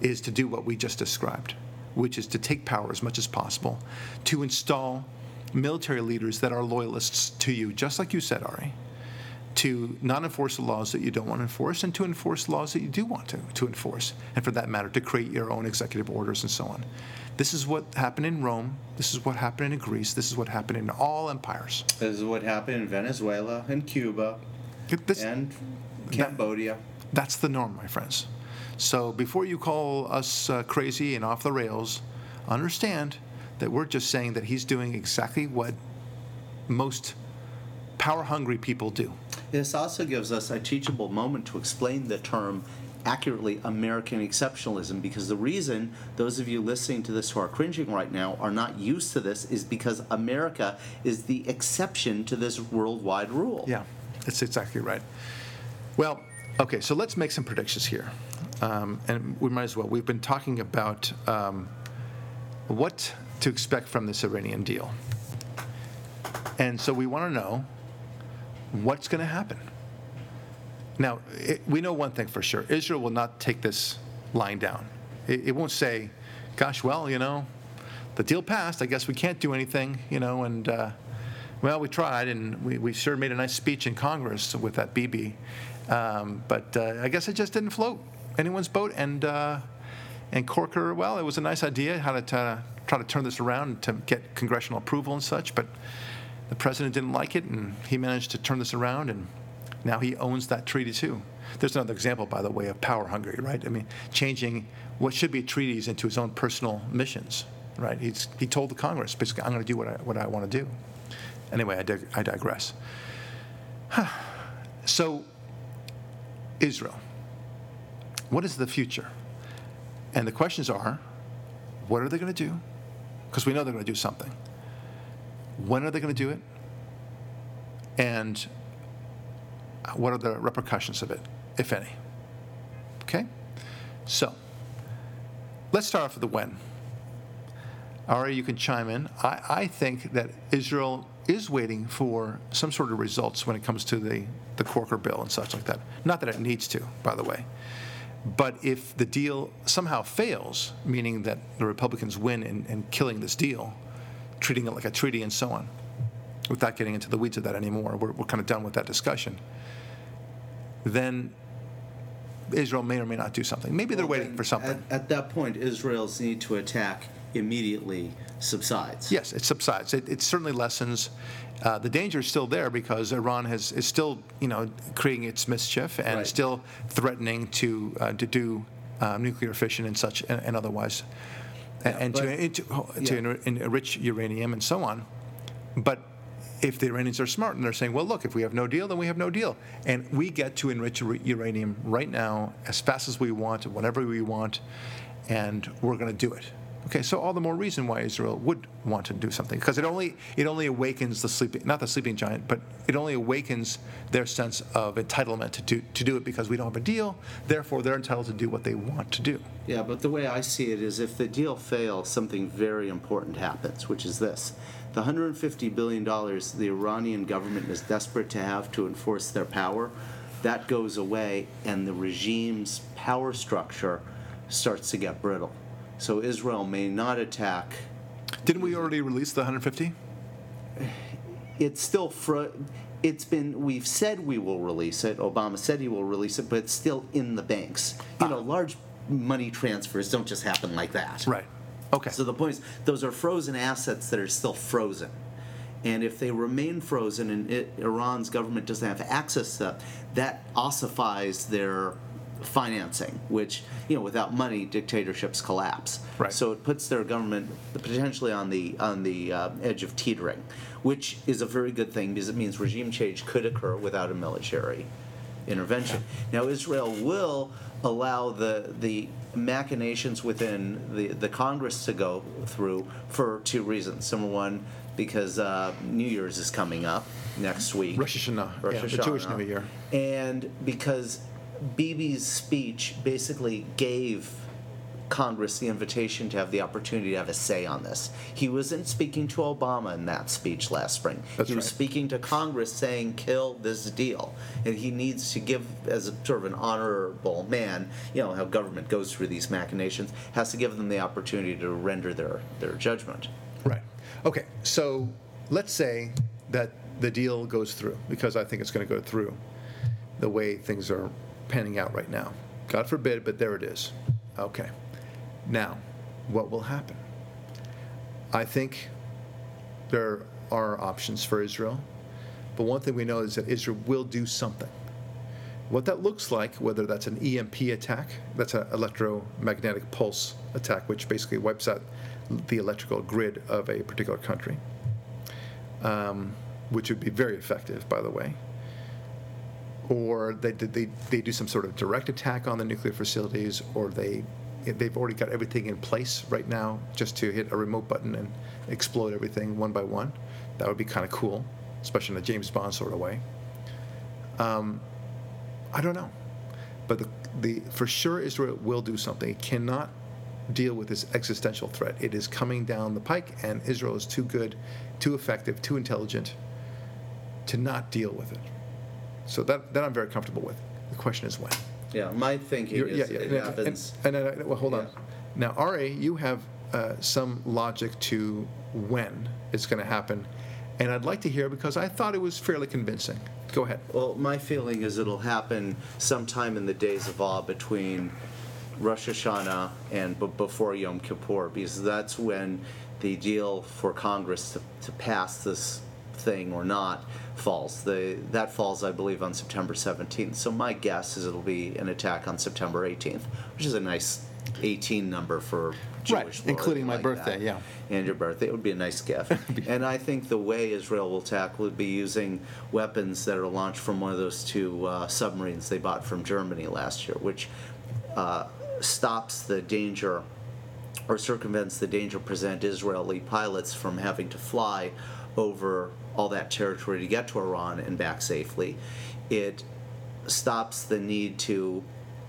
is to do what we just described, which is to take power as much as possible, to install military leaders that are loyalists to you, just like you said, Ari, to not enforce the laws that you don't want to enforce and to enforce laws that you do want to, to enforce, and for that matter, to create your own executive orders and so on. This is what happened in Rome. This is what happened in Greece. This is what happened in all empires. This is what happened in Venezuela and Cuba This, and Cambodia. that's the norm, my friends. So before you call us uh, crazy and off the rails, understand that we're just saying that he's doing exactly what most power hungry people do. This also gives us a teachable moment to explain the term accurately American exceptionalism because the reason those of you listening to this who are cringing right now are not used to this is because America is the exception to this worldwide rule. Yeah, that's exactly right. Well, okay, so let's make some predictions here. Um, and we might as well. We've been talking about um, what to expect from this Iranian deal. And so we want to know what's going to happen. Now, it, we know one thing for sure Israel will not take this lying down. It, it won't say, gosh, well, you know, the deal passed. I guess we can't do anything, you know, and, uh, well, we tried, and we, we sure made a nice speech in Congress with that Bibi. Um, but uh, I guess it just didn't float anyone's boat. And, uh, and Corker, well, it was a nice idea how to t- try to turn this around to get congressional approval and such, but the president didn't like it, and he managed to turn this around, and now he owns that treaty too. There's another example, by the way, of power hungry, right? I mean, changing what should be treaties into his own personal missions, right? He's, he told the Congress, basically, I'm going to do what I, what I want to do. Anyway, I, dig, I digress. so, Israel, what is the future? And the questions are what are they going to do? Because we know they're going to do something. When are they going to do it? And what are the repercussions of it, if any? Okay? So, let's start off with the when. Ari, you can chime in. I, I think that Israel is waiting for some sort of results when it comes to the, the Corker bill and such like that. Not that it needs to, by the way. But if the deal somehow fails, meaning that the Republicans win in, in killing this deal, treating it like a treaty and so on, without getting into the weeds of that anymore, we're, we're kind of done with that discussion then Israel may or may not do something. Maybe they're Well, waiting for something. At, at that point, Israel's need to attack immediately subsides. Yes, it subsides. It, it certainly lessens. Uh, the danger is still there because Iran has is still, you know, creating its mischief and Right. still threatening to uh, to do uh, nuclear fission and such and, and otherwise, and, but- to, to, enrich uranium and so on. But if the Iranians are smart and they're saying, well, look, if we have no deal, then we have no deal, and we get to enrich uranium right now as fast as we want, whenever we want, and we're going to do it. Okay, so all the more reason why Israel would want to do something because it only it only awakens the sleeping not the sleeping giant, but it only awakens their sense of entitlement to to do it because we don't have a deal. Therefore, they're entitled to do what they want to do. Yeah, but the way I see it is if the deal fails, something very important happens, which is this. The $150 billion the Iranian government is desperate to have to enforce their power, that goes away, and the regime's power structure starts to get brittle. So Israel may not attack. Didn't we already release the 150? It's still fro- it's been we've said we will release it. Obama said he will release it, but it's still in the banks. You know, ah. large money transfers don't just happen like that. Right. Okay. So the point is, those are frozen assets that are still frozen. And if they remain frozen and it, Iran's government doesn't have access to that, that ossifies their financing, which, you know, without money, dictatorships collapse. Right. So it puts their government potentially on the, on the uh, edge of teetering, which is a very good thing because it means regime change could occur without a military intervention. Now, Israel will allow the, the machinations within the, the Congress to go through for two reasons. Number one, because uh, New Year's is coming up next week. Rosh Hashanah, Rosh yeah, the Jewish New Year. And because Bibi's speech basically gave Congress the invitation to have the opportunity to have a say on this. He wasn't speaking to Obama in that speech last spring. That's he was right. speaking to Congress saying, kill this deal. And he needs to give, as a sort of an honorable man, you know, how government goes through these machinations, has to give them the opportunity to render their, their judgment. Right. Okay. So let's say that the deal goes through, because I think it's going to go through the way things are panning out right now. God forbid, but there it is. Okay. Now, what will happen? I think there are options for Israel, but one thing we know is that Israel will do something. What that looks like, whether that's an EMP attack, that's an electromagnetic pulse attack, which basically wipes out the electrical grid of a particular country, um, which would be very effective, by the way. Or they, they, they do some sort of direct attack on the nuclear facilities, or they, they've already got everything in place right now just to hit a remote button and explode everything one by one. That would be kind of cool, especially in a James Bond sort of way. Um, I don't know. But the, the, for sure, Israel will do something. It cannot deal with this existential threat. It is coming down the pike, and Israel is too good, too effective, too intelligent to not deal with it. So that, that I'm very comfortable with. The question is when. Yeah, my thinking You're- is yeah, yeah, it and- happens. And, and, uh, well, hold on. Now, Ari, you have uh, some logic to when it's going to happen, and I'd like to hear because I thought it was fairly convincing. Go ahead. Well, my feeling is it'll happen sometime in the days of awe between Rosh Hashanah and b- before Yom Kippur, because that's when the deal for Congress to, to pass this thing or not falls. The, that falls, I believe, on September 17th. So my guess is it'll be an attack on September 18th, which is a nice 18 number for Right, Jewish. lore, including my like birthday, that. yeah. and your birthday. It would be a nice gift. and I think the way Israel will attack would be using weapons that are launched from one of those two uh, submarines they bought from Germany last year, which uh, stops the danger or circumvents the danger present Israeli pilots from having to fly over all that territory to get to Iran and back safely. It stops the need to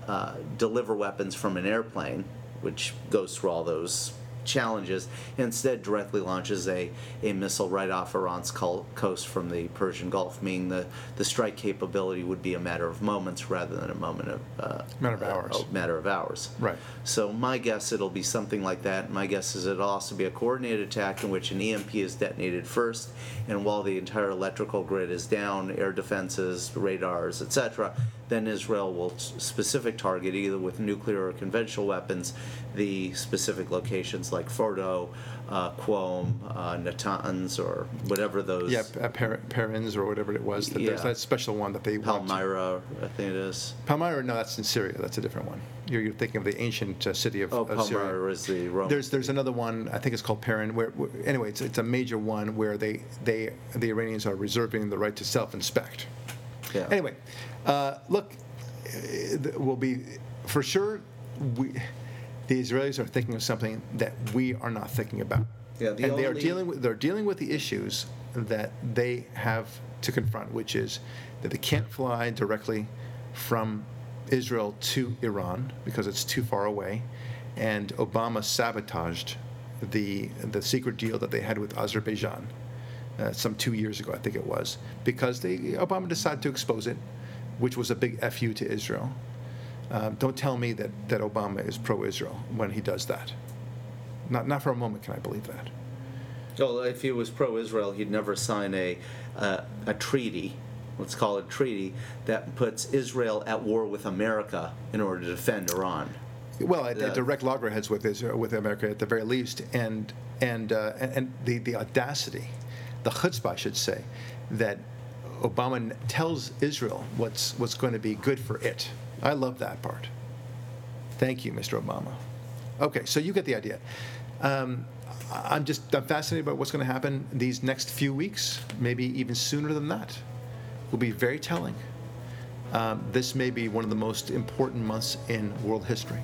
uh, deliver weapons from an airplane, which goes through all those challenges, instead directly launches a, a missile right off Iran's coast from the Persian Gulf, meaning the, the strike capability would be a matter of moments rather than a moment of uh, Matter of hours. a matter of hours. Right. So my guess it'll be something like that. My guess is it'll also be a coordinated attack in which an EMP is detonated first, and while the entire electrical grid is down, air defenses, radars, etc., then Israel will specific target either with nuclear or conventional weapons the specific locations like Fordo, uh, Qom, uh, Natanz, or whatever those. Yeah, uh, Perins or whatever it was. That There's Yeah. that special one that they want to- Palmyra, I think it is. Palmyra, no, that's in Syria. That's a different one. You're, you're thinking of the ancient uh, city of, Oh, of Syria. Palmyra is the Roman. There's there's another one. I think it's called Perrin. Where, where anyway, it's, it's a major one where they they the Iranians are reserving the right to self-inspect. Yeah. Anyway, uh, look, we'll be for sure. We the Israelis are thinking of something that we are not thinking about. Yeah, the and they are dealing with they're dealing with the issues that they have to confront, which is that they can't fly directly from Israel to Iran because it's too far away, and Obama sabotaged the the secret deal that they had with Azerbaijan uh, some two years ago, I think it was, because they Obama decided to expose it, which was a big fu to Israel. Um, don't tell me that, that Obama is pro-Israel when he does that. Not not for a moment can I believe that. Well, if he was pro-Israel, he'd never sign a uh, a treaty. Let's call it a treaty that puts Israel at war with America in order to defend Iran. Well, at, Yeah. at direct loggerheads with Israel, with America at the very least, and and uh, and, and the the audacity, the chutzpah, I should say, that Obama tells Israel what's what's going to be good for it. I love that part. Thank you, Mr. Obama. Okay, so you get the idea. Um, I'm just I'm fascinated by what's going to happen these next few weeks, maybe even sooner than that. Will be very telling. Um, this may be one of the most important months in world history.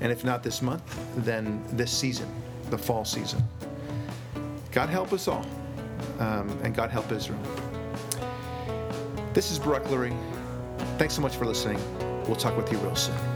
And if not this month, then this season, the fall season. God help us all, um, and God help Israel. This is Barak Lurie. Thanks so much for listening. We'll talk with you real soon.